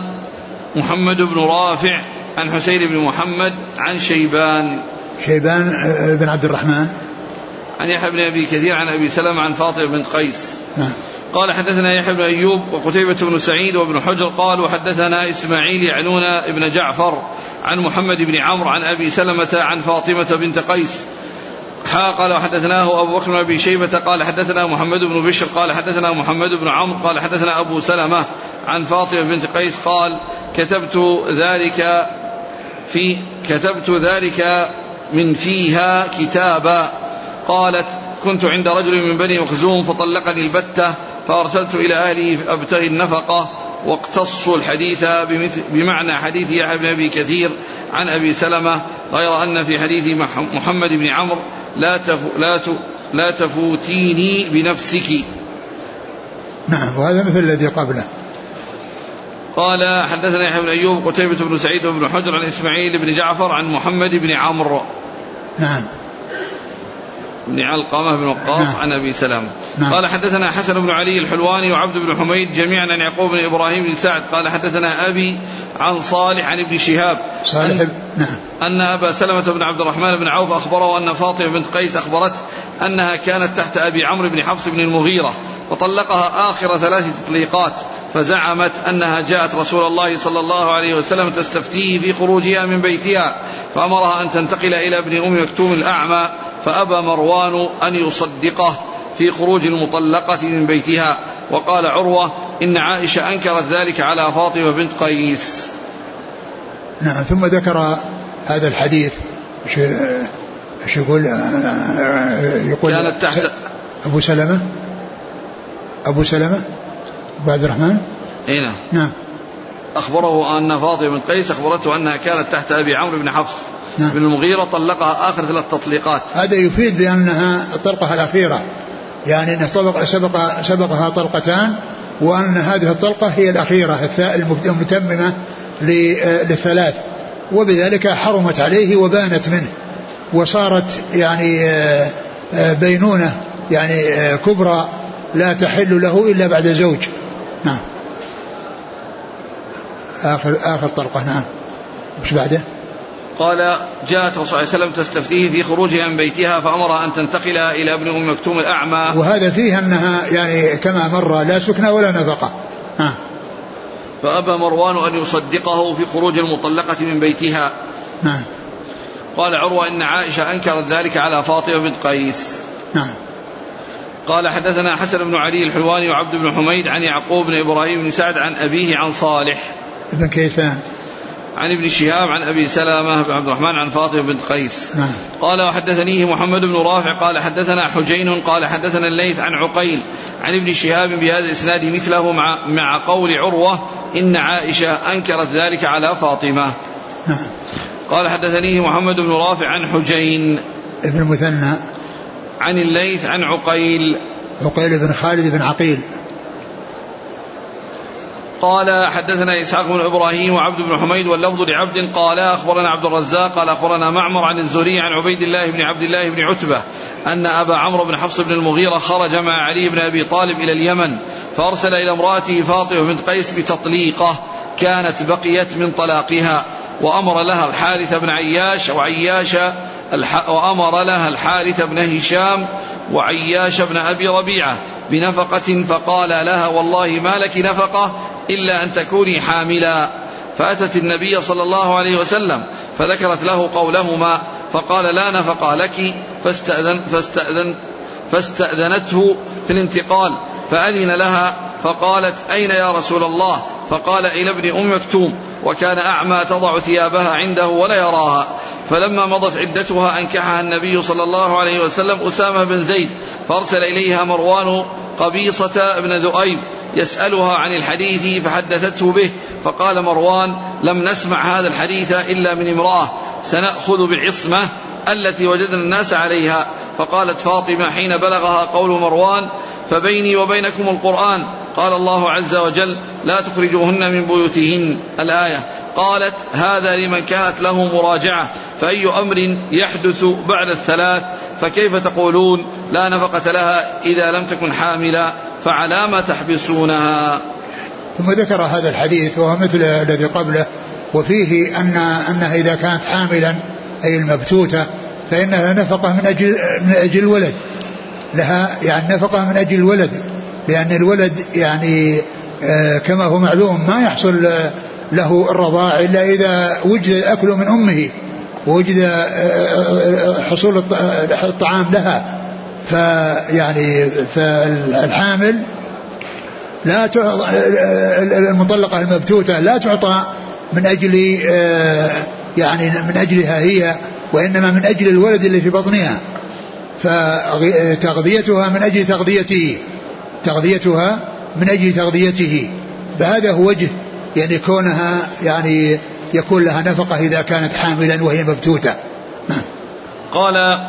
Speaker 1: محمد بن رافع عن حسين بن محمد عن شيبان.
Speaker 2: شيبان آه، بن عبد الرحمن.
Speaker 1: عن يحيى بن أبي كثير عن أبي سلمة عن فاطمة بن قيس.
Speaker 2: نعم.
Speaker 1: قال حدثنا يحيى بن أيوب وقتيبة بن سعيد وابن حجر قالوا حدثنا إسماعيل يعنون ابن جعفر عن محمد بن عمرو عن أبي سلمة عن فاطمة بنت قيس. حا قال وحدثناه أبو بكر بن أبي شيبة قال حدثنا محمد بن بشر قال حدثنا محمد بن عمرو قال حدثنا أبو سلمة عن فاطمة بنت قيس قال كتبت ذلك في كتبت ذلك من فيها كتابا. قالت كنت عند رجل من بني مخزوم فطلقني البتة فأرسلت إلى أهلي أبتغي النفقة. واقتصوا الحديث بمعنى حديث يحيى بن أبي كثير عن أبي سلمة غير أن في حديث محمد بن عمرو لا لا لا تفوتيني بنفسك.
Speaker 2: نعم وهذا مثل الذي قبله.
Speaker 1: قال حدثنا يحيى بن أيوب قتيبة بن سعيد وابن حجر عن إسماعيل بن جعفر عن محمد بن عمرو
Speaker 2: نعم
Speaker 1: بن علقمة بن وقاص نعم. عن أبي سلام نعم. قال حدثنا حسن بن علي الحلواني وعبد بن حميد جميعا عن يعقوب بن إبراهيم بن سعد قال حدثنا أبي عن صالح عن ابن شهاب
Speaker 2: صالح أن,
Speaker 1: نعم. أن أبا سلمة بن عبد الرحمن بن عوف أخبره أن فاطمة بنت قيس أخبرته أنها كانت تحت أبي عمرو بن حفص بن المغيرة فطلقها آخر ثلاث تطليقات فزعمت أنها جاءت رسول الله صلى الله عليه وسلم تستفتيه في خروجها من بيتها فأمرها أن تنتقل إلى ابن أم مكتوم الأعمى فأبى مروان أن يصدقه في خروج المطلقة من بيتها وقال عروة إن عائشة أنكرت ذلك على فاطمة بنت قيس.
Speaker 2: نعم ثم ذكر هذا الحديث إيش يقول يقول؟ كانت تحت أبو سلمة؟ أبو سلمة أبو عبد الرحمن؟
Speaker 1: إي نعم.
Speaker 2: نعم.
Speaker 1: أخبره أن فاطمة بن قيس أخبرته أنها كانت تحت أبي عمرو بن حفص نعم. بن المغيرة طلقها آخر ثلاث تطليقات.
Speaker 2: هذا يفيد بأنها الطلقة الأخيرة. يعني أنه سبق سبق سبقها طلقتان وأن هذه الطلقة هي الأخيرة المتممة للثلاث. وبذلك حرمت عليه وبانت منه. وصارت يعني آه، آه، بينونة يعني آه، كبرى. لا تحل له إلا بعد زوج. نعم. آخر آخر طلقة نعم. وش بعده؟
Speaker 1: قال جاءت الرسول صلى الله عليه وسلم تستفتيه في خروجها من بيتها فأمر أن تنتقل إلى ابن أم مكتوم الأعمى.
Speaker 2: وهذا فيه أنها يعني كما مر لا سكنى ولا نفقة. ها
Speaker 1: فأبى مروان أن يصدقه في خروج المطلقة من بيتها.
Speaker 2: نعم.
Speaker 1: قال عروة إن عائشة أنكرت ذلك على فاطمة بنت قيس.
Speaker 2: نعم.
Speaker 1: قال حدثنا حسن بن علي الحلواني وعبد بن حميد عن يعقوب بن إبراهيم بن سعد عن أبيه عن صالح.
Speaker 2: بن كيسان.
Speaker 1: عن ابن شهاب عن أبي سلامة بن عبد الرحمن عن فاطمة بنت قيس.
Speaker 2: نعم.
Speaker 1: قال وحدثنيه محمد بن رافع قال حدثنا حجين قال حدثنا الليث عن عقيل عن ابن شهاب بهذا الإسناد مثله مع مع قول عروة إن عائشة أنكرت ذلك على فاطمة.
Speaker 2: نعم.
Speaker 1: قال حدثنيه محمد بن رافع عن حجين.
Speaker 2: ابن المثنى.
Speaker 1: عن الليث عن عقيل.
Speaker 2: عقيل بن خالد بن عقيل.
Speaker 1: قال حدثنا إسحاق بن إبراهيم وعبد بن حميد واللفظ لعبد قال أخبرنا عبد الرزاق قال أخبرنا معمر عن الزهري عن عبيد الله بن عبد الله بن عتبة أن أبا عمرو بن حفص بن المغيرة خرج مع علي بن أبي طالب إلى اليمن فأرسل إلى امرأته فاطمة بنت قيس بتطليقه كانت بقيت من طلاقها وأمر لها الحارث بن عياش وعياش وأمر لها الحارث بن هشام وعياش بن أبي ربيعة بنفقة فقال لها والله ما لك نفقة إلا أن تكوني حاملا. فأتت النبي صلى الله عليه وسلم فذكرت له قولهما فقال لا نفقة لك فاستأذن فاستأذن فاستأذنته في الانتقال. فأذن لها فقالت أين يا رسول الله؟ فقال إلى ابن أم مكتوم وكان أعمى تضع ثيابها عنده ولا يراها. فلما مضت عدتها أنكحها النبي صلى الله عليه وسلم أسامة بن زيد فأرسل إليها مروان قبيصة بن ذؤيب يسألها عن الحديث فحدثته به فقال مروان لم نسمع هذا الحديث إلا من امرأة سنأخذ بالعصمة التي وجدنا الناس عليها. فقالت فاطمة حين بلغها قول مروان فبيني وبينكم القرآن قال الله عز وجل لا تخرجوهن من بيوتهن. الآية قالت هذا لمن كانت له مراجعة فأي أمر يحدث بعد الثلاث فكيف تقولون لا نفقة لها إذا لم تكن حاملا فعلى ما تحبسونها.
Speaker 2: ثم ذكر هذا الحديث وهو مثل الذي قبله وفيه أن أنها إذا كانت حاملا أي المبتوتة فإنها نفقة من أجل من أجل الولد. لها يعني نفقة من أجل الولد. لأن الولد يعني آه، كما هو معلوم ما يحصل له الرضاع إلا إذا وجد الأكل من أمه ووجد آه، آه، حصول الطعام لها. فيعني فالحامل لا تعطى المطلقة المبتوتة لا تعطى من أجل يعني من أجلها هي وإنما من أجل الولد اللي في بطنها. فتغذيتها من أجل تغذيته. تغذيتها من أجل تغذيته فهذا هو وجه يعني كونها يعني يكون لها نفقة إذا كانت حاملا وهي مبتوتة.
Speaker 1: قال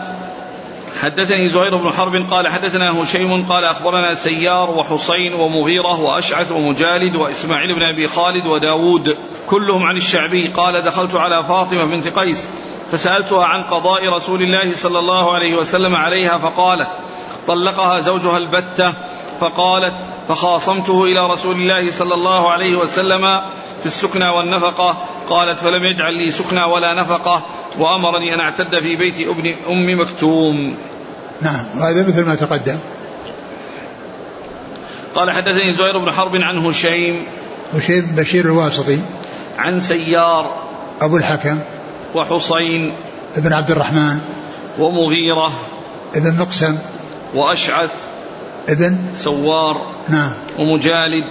Speaker 1: حدثني زهير بن حرب قال حدثنا هشيم قال أخبرنا سيار وحسين ومغيرة وأشعث ومجالد وإسماعيل بن أبي خالد وداود كلهم عن الشعبي قال دخلت على فاطمة بنت قيس فسألتها عن قضاء رسول الله صلى الله عليه وسلم عليها فقالت طلقها زوجها البتة فقالت فخاصمته إلى رسول الله صلى الله عليه وسلم في السكنى والنفقة. قالت فلم يجعل لي سكنى ولا نفقة وأمرني أن أعتد في بيت ابن أم مكتوم.
Speaker 2: نعم وهذا مثل ما تقدم.
Speaker 1: قال حدثني زهير بن حرب عن هشيم.
Speaker 2: هشيم بشير الواسطي.
Speaker 1: عن سيار.
Speaker 2: أبو الحكم.
Speaker 1: وحصين.
Speaker 2: ابن عبد الرحمن.
Speaker 1: ومغيرة.
Speaker 2: ابن مقسم.
Speaker 1: وأشعث.
Speaker 2: ابن
Speaker 1: سوار
Speaker 2: نعم.
Speaker 1: ومجالد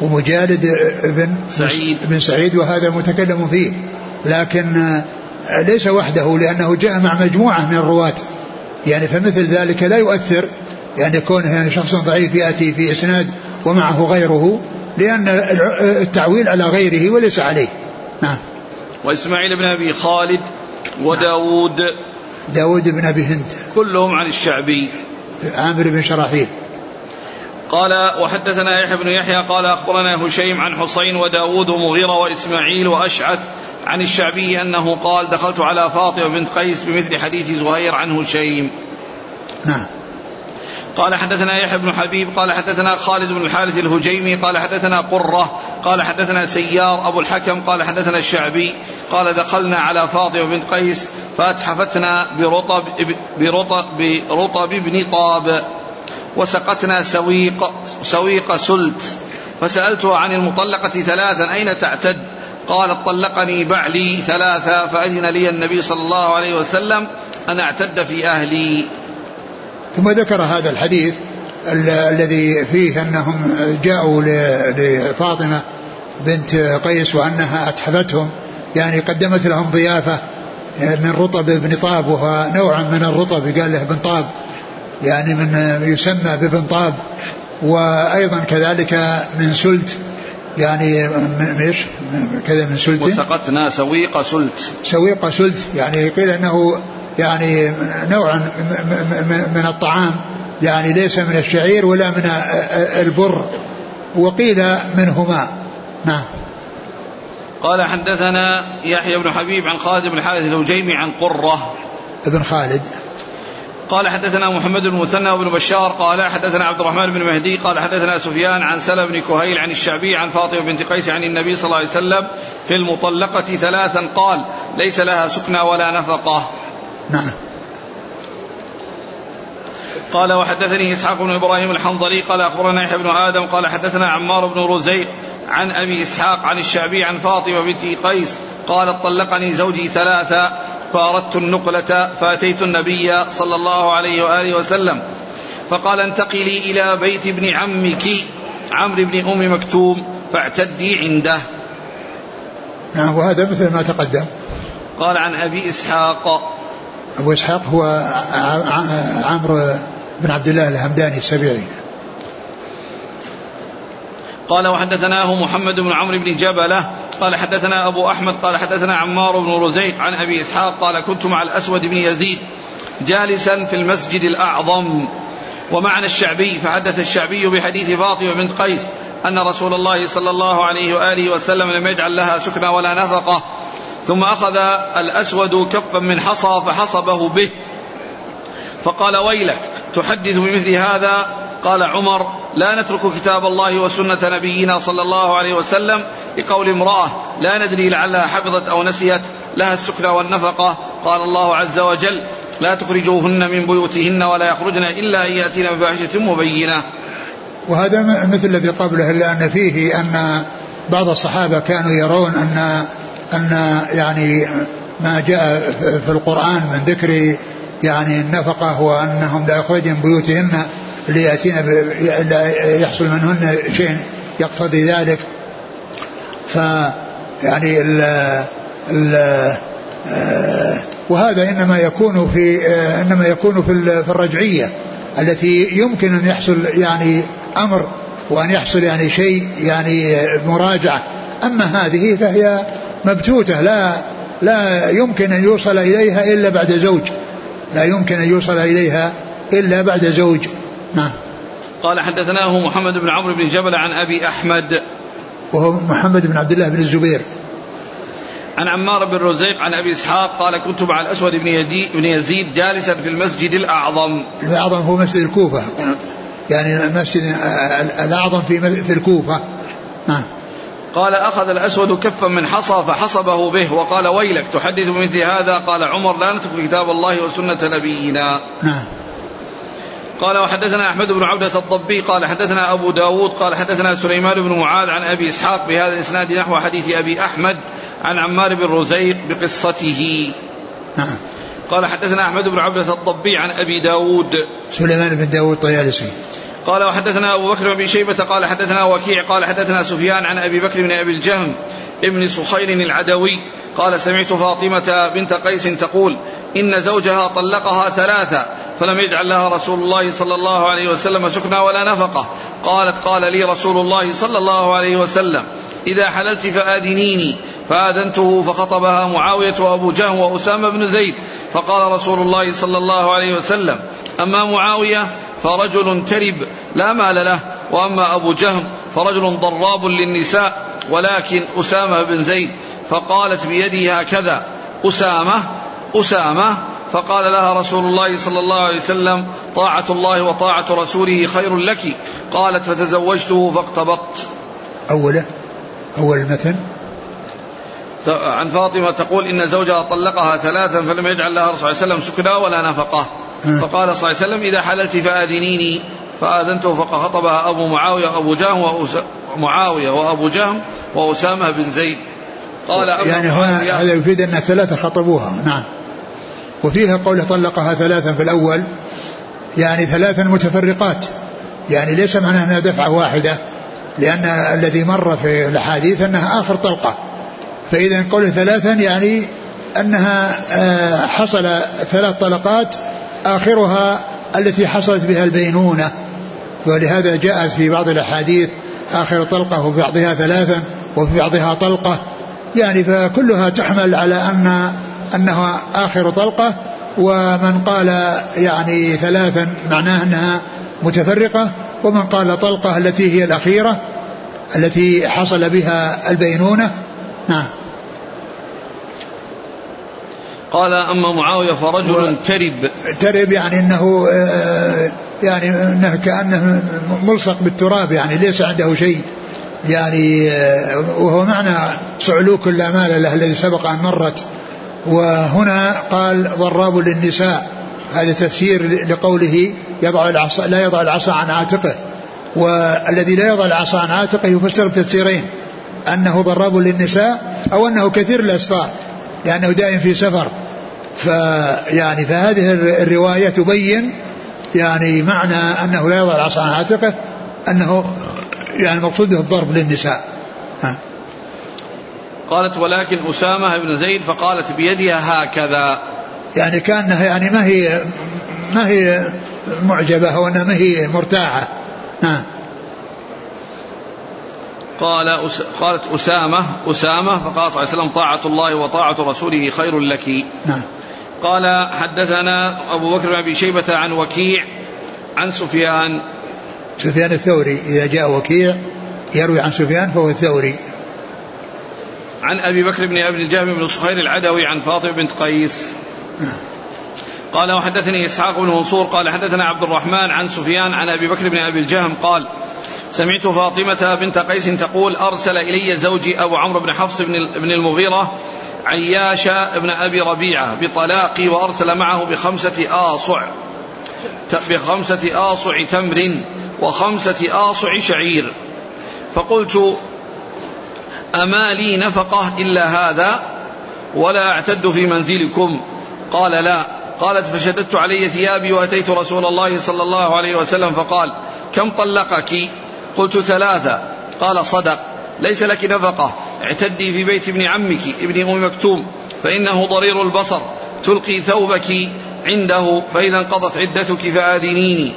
Speaker 2: ومجالد ابن
Speaker 1: سعيد.
Speaker 2: ابن سعيد وهذا متكلم فيه. لكن ليس وحده لأنه جاء مع مجموعة من الرواة. يعني فمثل ذلك لا يؤثر يعني كونه يعني شخص ضعيف يأتي في إسناد ومعه غيره لأن التعويل على غيره وليس عليه. نعم.
Speaker 1: وإسماعيل بن أبي خالد وداود.
Speaker 2: داود بن أبي هند.
Speaker 1: كلهم عن الشعبي.
Speaker 2: عامر بن شراحيل.
Speaker 1: قال وحدثنا يحيى بن يحيى قال أخبرنا هشيم عن حسين وداود ومغيرة وإسماعيل وأشعث عن الشعبي أنه قال دخلت على فاطمة بنت قيس بمثل حديث زهير عن هشيم.
Speaker 2: نعم.
Speaker 1: قال حدثنا يحيى بن حبيب قال حدثنا خالد بن الحارث الهجيمي قال حدثنا قرة قال حدثنا سيار أبو الحكم قال حدثنا الشعبي قال دخلنا على فاطمة بنت قيس فأتحفتنا برطب برطب برطب بن طاب. وسقتنا سويق سويق سلت. فسألته عن المطلقة ثلاثا أين تعتد؟ قالت طلقني بعلي ثلاثا فأذن لي النبي صلى الله عليه وسلم أن أعتد في أهلي.
Speaker 2: ثم ذكر هذا الحديث الذي فيه أنهم جاءوا لفاطمة بنت قيس وأنها أتحفتهم يعني قدمت لهم ضيافة من رطب بن طاب وهو نوع من الرطب قال له بن طاب. يعني من يسمى ببن طاب وأيضا كذلك من سلت يعني إيش؟ كذا من سلت
Speaker 1: وسقتنا سويق سلت
Speaker 2: سويق سلت يعني قيل انه يعني نوع من الطعام يعني ليس من الشعير ولا من البر وقيل منهما نعم
Speaker 1: قال حدثنا يحيى بن حبيب عن خالد بن الحارث الهجيمي عن قرة
Speaker 2: ابن خالد
Speaker 1: قال حدثنا محمد بن مثنى وابن بشار قال حدثنا عبد الرحمن بن مهدي قال حدثنا سفيان عن سلم بن كهيل عن الشعبي عن فاطمة بنت قيس عن النبي صلى الله عليه وسلم في المطلقة ثلاثا قال ليس لها سكنى ولا نفقة.
Speaker 2: نعم.
Speaker 1: قال وحدثني إسحاق بن إبراهيم الحنظلي قال أخبرنا يحيى بن آدم قال حدثنا عمار بن رزيق عن أبي إسحاق عن الشعبي عن فاطمة بنت قيس قالت طلقني زوجي ثلاثا فأردت النقلة فأتيت النبي صلى الله عليه وآله وسلم. فقال انتقلي إلى بيت ابن عمك عمرو بن أم مكتوم فاعتدي عنده.
Speaker 2: نعم وهذا مثل ما تقدم.
Speaker 1: قال عن أبي إسحاق.
Speaker 2: أبو إسحاق هو عمرو بن عبد الله الهمداني السبيعي.
Speaker 1: قال وحدثناه محمد بن عمرو بن جبلة قال حدثنا أبو أحمد قال حدثنا عمار بن رزيق عن أبي إسحاق قال كنت مع الأسود بن يزيد جالسا في المسجد الأعظم ومعنا الشعبي فحدث الشعبي بحديث فاطمة بنت قيس أن رسول الله صلى الله عليه وآله وسلم لم يجعل لها سكنى ولا نفقة ثم أخذ الأسود كفا من حصى فحصبه به فقال ويلك تحدث بمثل هذا قال عمر لا نترك كتاب الله وسنة نبينا صلى الله عليه وسلم لقول امرأة لا ندري لعلها حفظت أو نسيت لها السكنى والنفقة. قال الله عز وجل لا تخرجوهن من بيوتهن ولا يخرجن إلا أن يأتين بفاحشة مبينة.
Speaker 2: وهذا مثل الذي قبله إلا أن فيه أن بعض الصحابة كانوا يرون أن أن يعني ما جاء في القرآن من ذكر يعني النفقة وأنهم لا يخرجن بيوتهن. ليأتين يحصل منهن شيء يقتضي ذلك. ف يعني ال ال آه، وهذا إنما يكون في آه، إنما يكون في في الرجعية التي يمكن أن يحصل يعني أمر وأن يحصل يعني شيء يعني مراجعة. أما هذه فهي مبتوته لا لا يمكن أن يوصل إليها إلا بعد زوج. لا يمكن أن يوصل إليها إلا بعد زوج. نعم
Speaker 1: قال حدثناه محمد بن عمرو بن جبل عن أبي أحمد
Speaker 2: وهو محمد بن عبد الله بن الزبير
Speaker 1: عن عمار بن رزيق عن أبي إسحاق قال كنت مع الأسود بن, يدي بن يزيد جالسا في المسجد الأعظم.
Speaker 2: الاعظم هو مسجد الكوفة يعني المسجد الأعظم في في الكوفة. نعم.
Speaker 1: قال أخذ الأسود كفا من حصى فحصبه به وقال ويلك تحدث بمثل هذا قال عمر لا نترك كتاب الله وسنة نبينا.
Speaker 2: نعم.
Speaker 1: قال وحدثنا أحمد بن عبدة الضبي قال حدثنا أبو داود قال حدثنا سليمان بن معاذ عن أبي إسحاق بهذا الإسناد نحو حديث أبي أحمد عن عمار بن رزيق بقصته.
Speaker 2: نعم.
Speaker 1: قال حدثنا أحمد بن عبدة الضبي عن أبي داود.
Speaker 2: سليمان بن داود طيالسي.
Speaker 1: قال وحدثنا أبو بكر بن شيبة قال حدثنا وكيع قال حدثنا سفيان عن أبي بكر بن أبي الجهم ابن صخير العدوي قال سمعت فاطمة بنت قيس تقول إن زوجها طلقها ثلاثة فلم يجعل لها رسول الله صلى الله عليه وسلم سكنى ولا نفقة. قالت قال لي رسول الله صلى الله عليه وسلم إذا حللت فآذنيني. فآذنته فخطبها معاوية وأبو جهم وأسامة بن زيد. فقال رسول الله صلى الله عليه وسلم أما معاوية فرجل ترب لا مال له وأما أبو جهم فرجل ضراب للنساء ولكن أسامة بن زيد. فقالت بيدي هكذا أسامة أسامة فقال لها رسول الله صلى الله عليه وسلم طاعة الله وطاعة رسوله خير لك. قالت فتزوجته فاقتبضت
Speaker 2: أوله أول المتن
Speaker 1: عن فاطمة تقول إن زوجها طلقها ثلاثا فلم يجعل لها رسول الله صلى الله عليه وسلم سكنا ولا نفقة. فقال صلى الله عليه وسلم إذا حللت فآذنيني. فآذنته فخطبها أبو معاوية وأبو جهم معاوية وأبو جهم وأسامة بن زيد.
Speaker 2: قال يعني هنا هذا يفيد أن الثلاثة خطبوها. نعم. وفيها قوله طلقها ثلاثا في الأول يعني ثلاثا متفرقات. يعني ليس معناه أنها دفعة واحدة لأن الذي مر في الأحاديث أنها آخر طلقة. فإذا قوله ثلاثا يعني أنها آه، حصل ثلاث طلقات آخرها التي حصلت بها البينونة. ولهذا جاءت في بعض الأحاديث آخر طلقة وفي بعضها ثلاثا وفي بعضها طلقة. يعني فكلها تحمل على أن أنها آخر طلقة ومن قال يعني ثلاثا معناه أنها متفرقة ومن قال طلقة التي هي الأخيرة التي حصل بها البينونة. نعم.
Speaker 1: قال أما معاوية فرجل ترب.
Speaker 2: ترب يعني أنه آه، يعني أنه كأنه ملصق بالتراب يعني ليس عنده شيء. يعني آه، وهو معنى صعلوك الأمال له الذي سبق أن مرت. وهنا قال ضراب للنساء. هذا تفسير لقوله يضع العصا لا يضع العصا عن عاتقه. والذي لا يضع العصا عن عاتقه يفسر بتفسيرين أنه ضراب للنساء أو أنه كثير الأسفار لأنه دائم في سفر. فيعني فهذه الرواية تبين يعني معنى أنه لا يضع العصا عن عاتقه أنه يعني مقصود به الضرب للنساء. ها.
Speaker 1: قالت ولكن أسامة بن زيد فقالت بيدها هكذا.
Speaker 2: يعني كأنها يعني ما هي ما هي معجبة أو أنها ما هي مرتاحة. نعم
Speaker 1: قال أس... قالت أسامة أسامة فقال صلى الله عليه وسلم طاعة الله وطاعة رسوله خير لك.
Speaker 2: نعم.
Speaker 1: قال حدثنا أبو بكر بن أبي شيبة عن وكيع عن سفيان.
Speaker 2: سفيان الثوري إذا جاء وكيع يروي عن سفيان فهو الثوري.
Speaker 1: عن أبي بكر بن أبي الجهم بن صخير العدوي عن فاطمة بنت قيس. قال وحدثني إسحاق بن منصور قال حدثنا عبد الرحمن عن سفيان عن أبي بكر بن أبي الجهم قال سمعت فاطمة بنت قيس تقول أرسل إلي زوجي أبو عمرو بن حفص بن المغيرة عياش بن أبي ربيعة بطلاقي وأرسل معه بخمسة آصع بخمسة آصع تمر وخمسة آصع شعير. فقلت أما لي نفقة إلا هذا ولا أعتد في منزلكم. قال لا. قالت فشددت علي ثيابي وأتيت رسول الله صلى الله عليه وسلم فقال كم طلقك؟ قلت ثلاثة. قال صدق. ليس لك نفقة. اعتدي في بيت ابن عمك ابن أم مكتوم فإنه ضرير البصر. تلقي ثوبك عنده فإذا انقضت عدتك فآذنيني.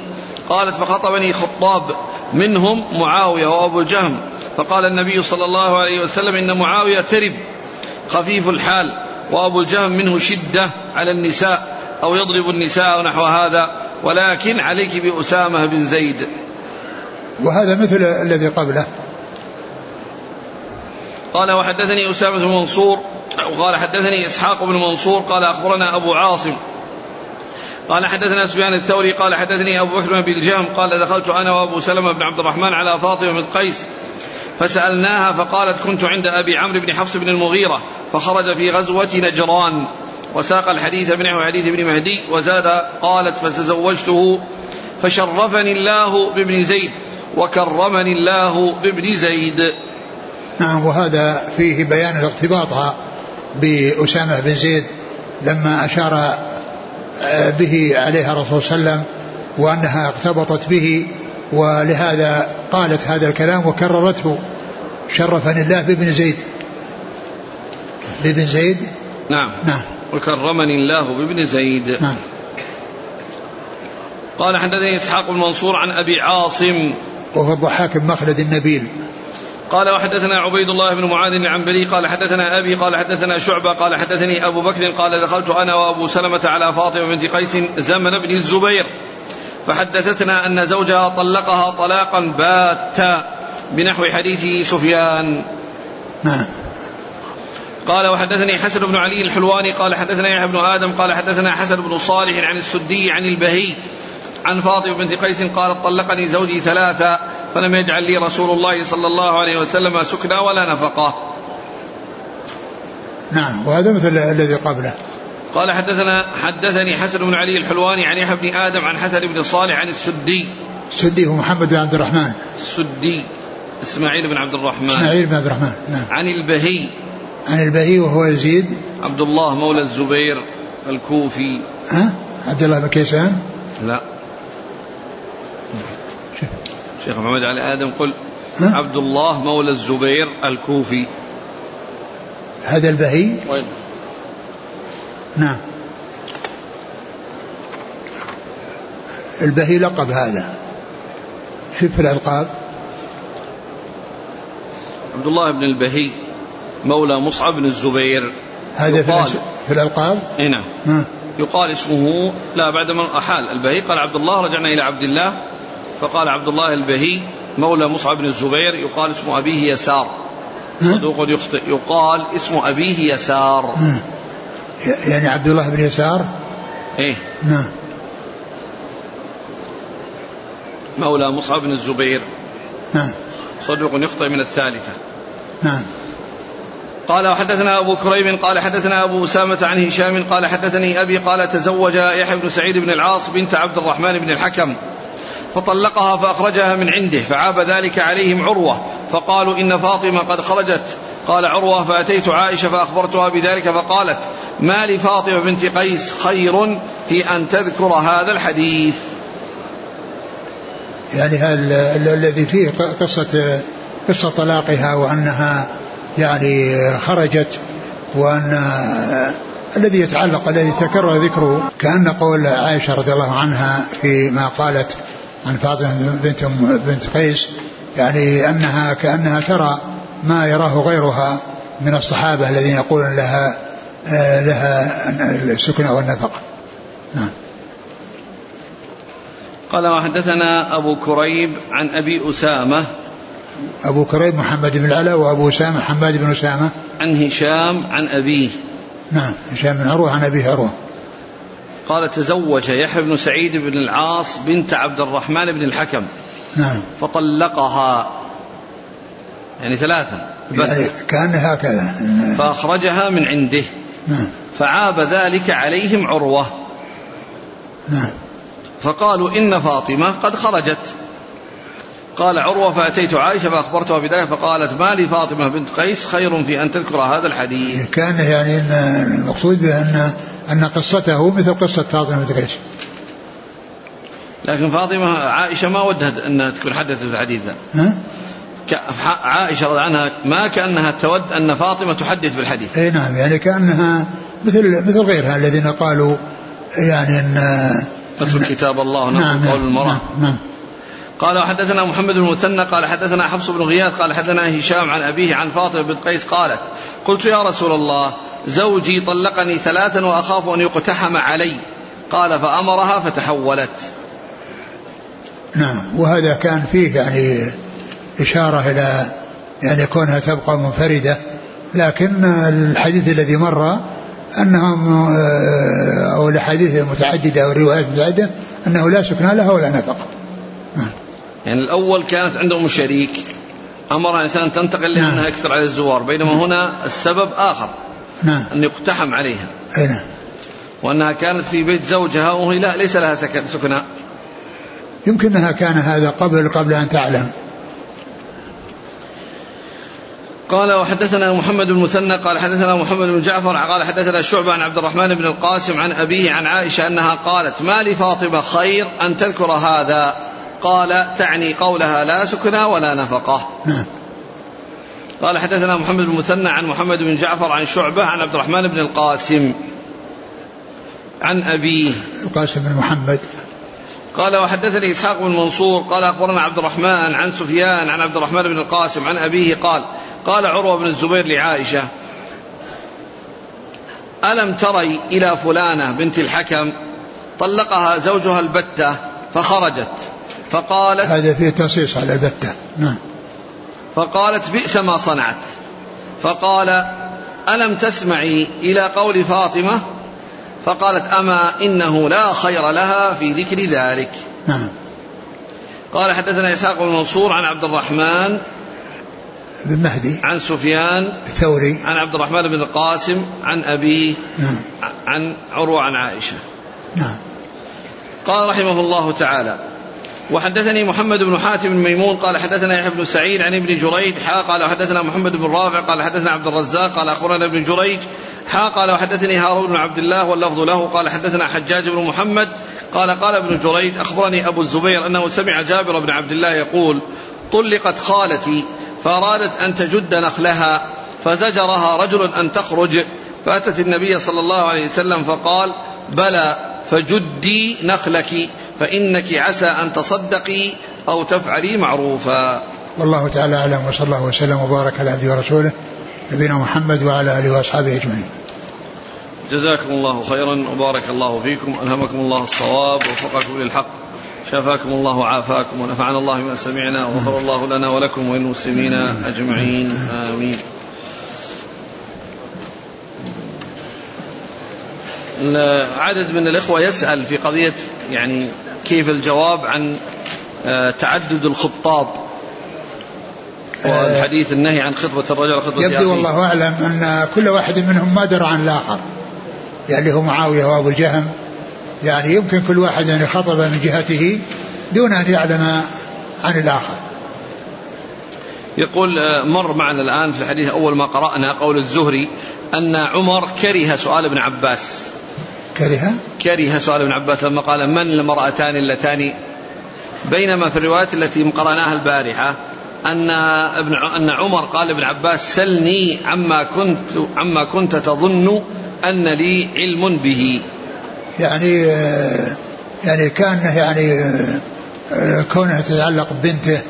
Speaker 1: قالت فخطبني خطاب منهم معاوية وأبو الجهم. فقال النبي صلى الله عليه وسلم إن معاوية ترب خفيف الحال وأبو الجهم منه شدة على النساء أو يضرب النساء نحو هذا ولكن عليك بأسامة بن زيد.
Speaker 2: وهذا مثل الذي قبله.
Speaker 1: قال وحدثني أسامة بن منصور وقال حدثني إسحاق بن منصور قال أخبرنا أبو عاصم. قال حدثنا سفيان الثوري قال حدثني أبو بكر بن الجهم قال دخلت أنا وأبو سلمة بن عبد الرحمن على فاطمة بن قيس فسألناها فقالت كنت عند أبي عمرو بن حفص بن المغيرة فخرج في غزوة نجران وساق الحديث بنحو حديث ابن مهدي وزاد قالت فتزوجته فشرفني الله بابن زيد وكرمني الله بابن زيد.
Speaker 2: نعم وهذا فيه بيان ارتباطها بأسامة بن زيد لما أشار آه، به عليها الرسول صلى الله عليه وسلم وأنها ارتبطت به ولهذا قالت هذا الكلام وكررته شرفني الله بابن زيد. بابن زيد؟
Speaker 1: نعم.
Speaker 2: نعم.
Speaker 1: وكرمني الله بابن زيد.
Speaker 2: نعم.
Speaker 1: قال حدثني إسحاق بن منصور عن أبي عاصم.
Speaker 2: وهو الضحاك بن مخلد النبيل.
Speaker 1: قال وحدثنا عبيد الله بن معاذ العنبري قال حدثنا أبي قال حدثنا شعبة قال حدثني أبو بكر قال دخلت أنا وأبو سلمة على فاطمة بنت قيس زمن بن الزبير. فحدثتنا أن زوجها طلقها طلاقا باتا بنحو حديث سفيان
Speaker 2: نعم
Speaker 1: قال وحدثني حسن بن علي الحلواني قال حدثنا يحيى بن آدم قال حدثنا حسن بن صالح عن السدي عن البهي عن فاطمة بنت قيس قالت طلقني زوجي ثلاثا فلم يجعل لي رسول الله صلى الله عليه وسلم سكنى ولا نفقة.
Speaker 2: نعم وهذا مثل الذي قبله.
Speaker 1: قال حدثنا حدثني حسن بن علي الحلواني عن يحيى بن آدم عن حسن بن صالح عن السدي.
Speaker 2: السدي هو محمد بن عبد الرحمن.
Speaker 1: السدي إسماعيل بن عبد الرحمن.
Speaker 2: إسماعيل بن عبد الرحمن نعم.
Speaker 1: عن البهي.
Speaker 2: عن البهي وهو يزيد.
Speaker 1: عبد الله مولى الزبير الكوفي.
Speaker 2: ها؟ عبد الله بن كيسان؟
Speaker 1: لا. شيخ محمد علي آدم قل؟ عبد الله مولى الزبير الكوفي.
Speaker 2: هذا البهي؟ وين؟ نعم. البهي لقب هذا. شوف في الألقاب؟
Speaker 1: عبد الله بن البهي مولى مصعب بن الزبير.
Speaker 2: هذا في, في الألقاب؟
Speaker 1: إي نعم. يقال اسمه لا بعد ما أحال. البهي قال عبد الله رجعنا إلى عبد الله فقال عبد الله البهي مولى مصعب بن الزبير يقال اسم أبيه يسار. صدوق يخطئ يقال اسم أبيه يسار.
Speaker 2: يعني عبد الله بن يسار؟
Speaker 1: إيه.
Speaker 2: نعم.
Speaker 1: مولى مصعب بن الزبير.
Speaker 2: نعم.
Speaker 1: صدوق يخطئ من الثالثة.
Speaker 2: نعم.
Speaker 1: قال وحدثنا أبو كريب قال حدثنا أبو أسامة عن هشام قال حدثني أبي قال تزوج يحيى بن سعيد بن العاص بنت عبد الرحمن بن الحكم فطلقها فأخرجها من عنده فعاب ذلك عليهم عروة فقالوا إن فاطمة قد خرجت قال عروة فأتيت عائشة فأخبرتها بذلك فقالت ما لفاطمة بنت قيس خير في أن تذكر هذا الحديث؟
Speaker 2: يعني الذي فيه قصة قصة طلاقها وأنها يعني خرجت وأن الذي يتعلق الذي تكرر ذكره كأن قول عائشة رضي الله عنها فيما قالت عن فاطمة بنت بنت قيس يعني أنها كأنها ترى ما يراه غيرها من الصحابة الذين يقولون لها لها السكنة والنفقة نعم.
Speaker 1: قال وحدثنا أبو كريب عن أبي أسامة.
Speaker 2: أبو كريب محمد بن العلاء وأبو أسامة حماد بن أسامة.
Speaker 1: عن هشام عن أبيه.
Speaker 2: نعم هشام بن عروة عن أبيه عروة.
Speaker 1: قال تزوج يحيى بن سعيد بن العاص بنت عبد الرحمن بن الحكم.
Speaker 2: نعم.
Speaker 1: فطلقها. يعني ثلاثة.
Speaker 2: يعني كأنها هكذا.
Speaker 1: فأخرجها من عنده.
Speaker 2: نعم.
Speaker 1: فعاب ذلك عليهم عروة.
Speaker 2: نعم.
Speaker 1: فقالوا إن فاطمة قد خرجت. قال عروة فأتيت عائشة فأخبرتها بذلك فقالت ما لي فاطمة بنت قيس خير في أن تذكر هذا الحديث.
Speaker 2: كان يعني المقصود بأن أن قصته مثل قصة فاطمة بنت قيس.
Speaker 1: لكن فاطمة عائشة ما ودها أنها تكون حدثت الحديث ذا؟ عائشة رضي عنها ما كأنها تود أن فاطمة تحدث بالحديث.
Speaker 2: أي نعم يعني كأنها مثل مثل غيرها الذين قالوا يعني أن
Speaker 1: نترك كتاب الله نترك
Speaker 2: نعم
Speaker 1: قول المرأة.
Speaker 2: نعم, نعم.
Speaker 1: قال وحدثنا محمد بن المثنى قال حدثنا حفص بن غياث قال حدثنا هشام عن أبيه عن فاطمة بن قيس قالت قلت يا رسول الله زوجي طلقني ثلاثا وأخاف أن يقتحم علي. قال فأمرها فتحولت.
Speaker 2: نعم وهذا كان فيه يعني إشارة إلى يعني كونها تبقى منفردة لكن الحديث الذي مر أنهم أو الأحاديث المتعددة أو الروايات المتعددة أنه لا سكن لها ولا نفقة. نعم.
Speaker 1: يعني الأول كانت عندهم شريك أمر الإنسان أن تنتقل لأنها
Speaker 2: نعم.
Speaker 1: أكثر على الزوار بينما هنا السبب آخر.
Speaker 2: نعم.
Speaker 1: أن يقتحم عليها.
Speaker 2: أي نعم.
Speaker 1: وأنها كانت في بيت زوجها وهي لا ليس لها سكن سكنى
Speaker 2: يمكنها كان هذا قبل قبل أن تعلم.
Speaker 1: قال وحدثنا محمد بن المثنى قال حدثنا محمد بن جعفر قال حدثنا شعبة عن عبد الرحمن بن القاسم عن أبيه عن عائشة أنها قالت ما لفاطمة خير أن تذكر هذا؟ قال تعني قولها لا سكنى ولا نفقة.
Speaker 2: نعم.
Speaker 1: قال حدثنا محمد بن المثنى عن محمد بن جعفر عن شعبة عن عبد الرحمن بن القاسم عن أبيه.
Speaker 2: القاسم بن محمد.
Speaker 1: قال وحدثني إسحاق بن منصور قال أخبرنا عبد الرحمن عن سفيان عن عبد الرحمن بن القاسم عن أبيه قال قال عروة بن الزبير لعائشة ألم تري إلى فلانة بنت الحكم طلقها زوجها البتة فخرجت فقالت
Speaker 2: هذا فيه تنصيص على البتة. نعم.
Speaker 1: فقالت بئس ما صنعت. فقال ألم تسمعي إلى قول فاطمة فقالت أما إنه لا خير لها في ذكر ذلك.
Speaker 2: نعم.
Speaker 1: قال حدثنا إسحاق بن منصور عن عبد الرحمن
Speaker 2: بن مهدي.
Speaker 1: عن سفيان
Speaker 2: الثوري.
Speaker 1: عن عبد الرحمن بن القاسم عن أبيه
Speaker 2: نعم.
Speaker 1: عن عروة عن عائشة.
Speaker 2: نعم.
Speaker 1: قال رحمه الله تعالى وحدثني محمد بن حاتم بن ميمون قال حدثنا يحيى بن سعيد عن ابن جريج حا قال حدثنا محمد بن رافع قال حدثنا عبد الرزاق قال أخبرنا ابن جريج حا قال وحدثني هارون بن عبد الله واللفظ له قال حدثنا حجاج بن محمد قال قال ابن جريج أخبرني أبو الزبير أنه سمع جابر بن عبد الله يقول طلقت خالتي فأرادت أن تجد نخلها فزجرها رجل أن تخرج فأتت النبي صلى الله عليه وسلم فقال بلى فجدي نخلك فإنك عسى أن تصدقي أو تفعلي معروفا.
Speaker 2: والله تعالى أعلم وصلى الله وسلم وبارك على عبده ورسوله نبينا محمد وعلى آله وأصحابه أجمعين.
Speaker 1: جزاكم الله خيرا وبارك الله فيكم ألهمكم الله الصواب ووفقكم للحق شافاكم الله وعافاكم ونفعنا الله بما سمعنا وغفر الله لنا ولكم وللمسلمين أجمعين آمين. عدد من الإخوة يسأل في قضية يعني كيف الجواب عن آه، تعدد الخطاب والحديث النهي عن خطبة الرجل وخطبة
Speaker 2: يبدو والله أعلم أن كل واحد منهم ما درى عن الآخر. يعني هو معاوية وأبو الجهم. يعني يمكن كل واحد أن يخطب من جهته دون أن يعلم عن الآخر.
Speaker 1: يقول آه، مر معنا الآن في الحديث أول ما قرأنا قول الزهري أن عمر كره سؤال ابن عباس.
Speaker 2: كره
Speaker 1: كره سؤال ابن عباس لما قال من المرأتان اللتان؟ بينما في الروايات التي قرأناها البارحة أن ابن أن عمر قال ابن عباس سلني عما كنت عما كنت تظن أن لي علم به.
Speaker 2: يعني يعني كان يعني كونه تتعلق ببنته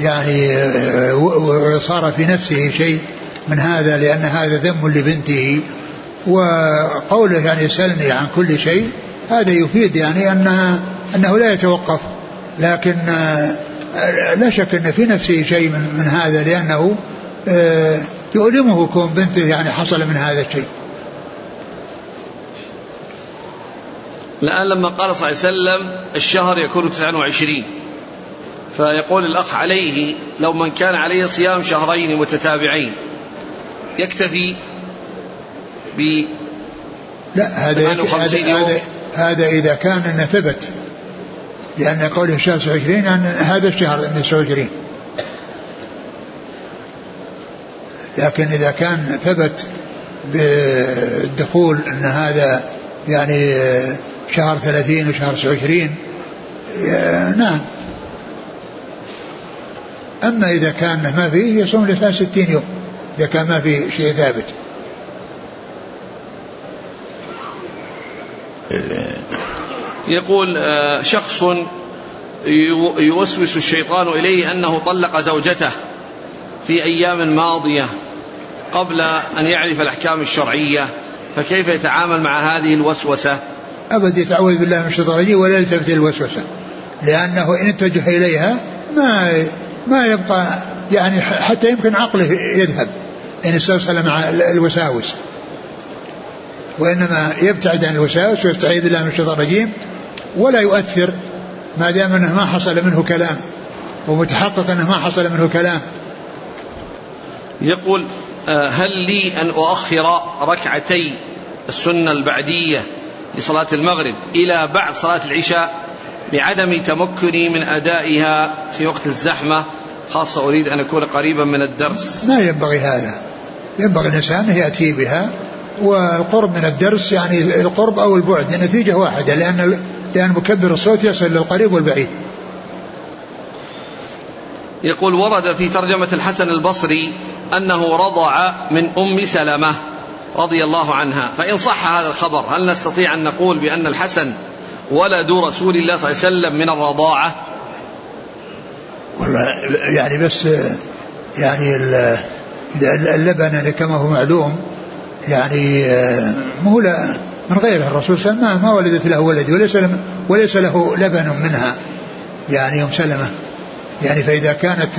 Speaker 2: يعني وصار في نفسه شيء من هذا لأن هذا ذم لبنته. وقوله يعني سلني عن كل شيء هذا يفيد يعني أنها أنه لا يتوقف لكن لا شك أن في نفسه شيء من, من هذا لأنه آه، يؤلمه كون بنته يعني حصل من هذا الشيء.
Speaker 1: الآن لما قال صلى الله عليه وسلم الشهر يكون 29 فيقول الأخ عليه لو من كان عليه صيام شهرين متتابعين يكتفي ب
Speaker 2: لا هذا هذا, هذا إذا كان أنه ثبت لأن قوله الشهر 29 أن هذا الشهر 29 لكن إذا كان ثبت بالدخول أن هذا يعني شهر 30 وشهر 29 نعم. أما إذا كان ما فيه يصوم لثلاث 60 يوم إذا كان ما في شيء ثابت.
Speaker 1: يقول آه، شخص يوسوس الشيطان إليه أنه طلق زوجته في أيام ماضية قبل أن يعرف الأحكام الشرعية فكيف يتعامل مع هذه الوسوسة؟
Speaker 2: ابد يتعوذ بالله من الشيطان الرجيم ولا يلتفت الوسوسه لأنه إن اتجه إليها ما ما يبقى يعني حتى يمكن عقله يذهب إن استوصل مع الوساوس وإنما يبتعد عن الوساوس ويستعيذ بالله من الشيطان الرجيم ولا يؤثر ما دام أنه ما حصل منه كلام ومتحقق أنه ما حصل منه كلام.
Speaker 1: يقول آه، هل لي أن أؤخر ركعتي السنة البعدية لصلاة المغرب إلى بعد صلاة العشاء لعدم تمكني من أدائها في وقت الزحمة؟ خاصة أريد أن أكون قريبا من الدرس.
Speaker 2: ما ينبغي هذا. ينبغي الإنسان ان يأتي بها والقرب من الدرس يعني القرب أو البعد النتيجه واحدة لأن لأن مكبر الصوت يصل للقريب والبعيد.
Speaker 1: يقول ورد في ترجمة الحسن البصري أنه رضع من أم سلمة رضي الله عنها. فإن صح هذا الخبر هل نستطيع أن نقول بأن الحسن ولد رسول الله صلى الله عليه وسلم من الرضاعة؟
Speaker 2: والله يعني بس يعني اللبن كما هو معلوم يعني مو من غيره. الرسول صلى الله عليه وسلم ما ولدت له ولد وليس وليس له لبن منها يعني يوم سلمه. يعني فإذا كانت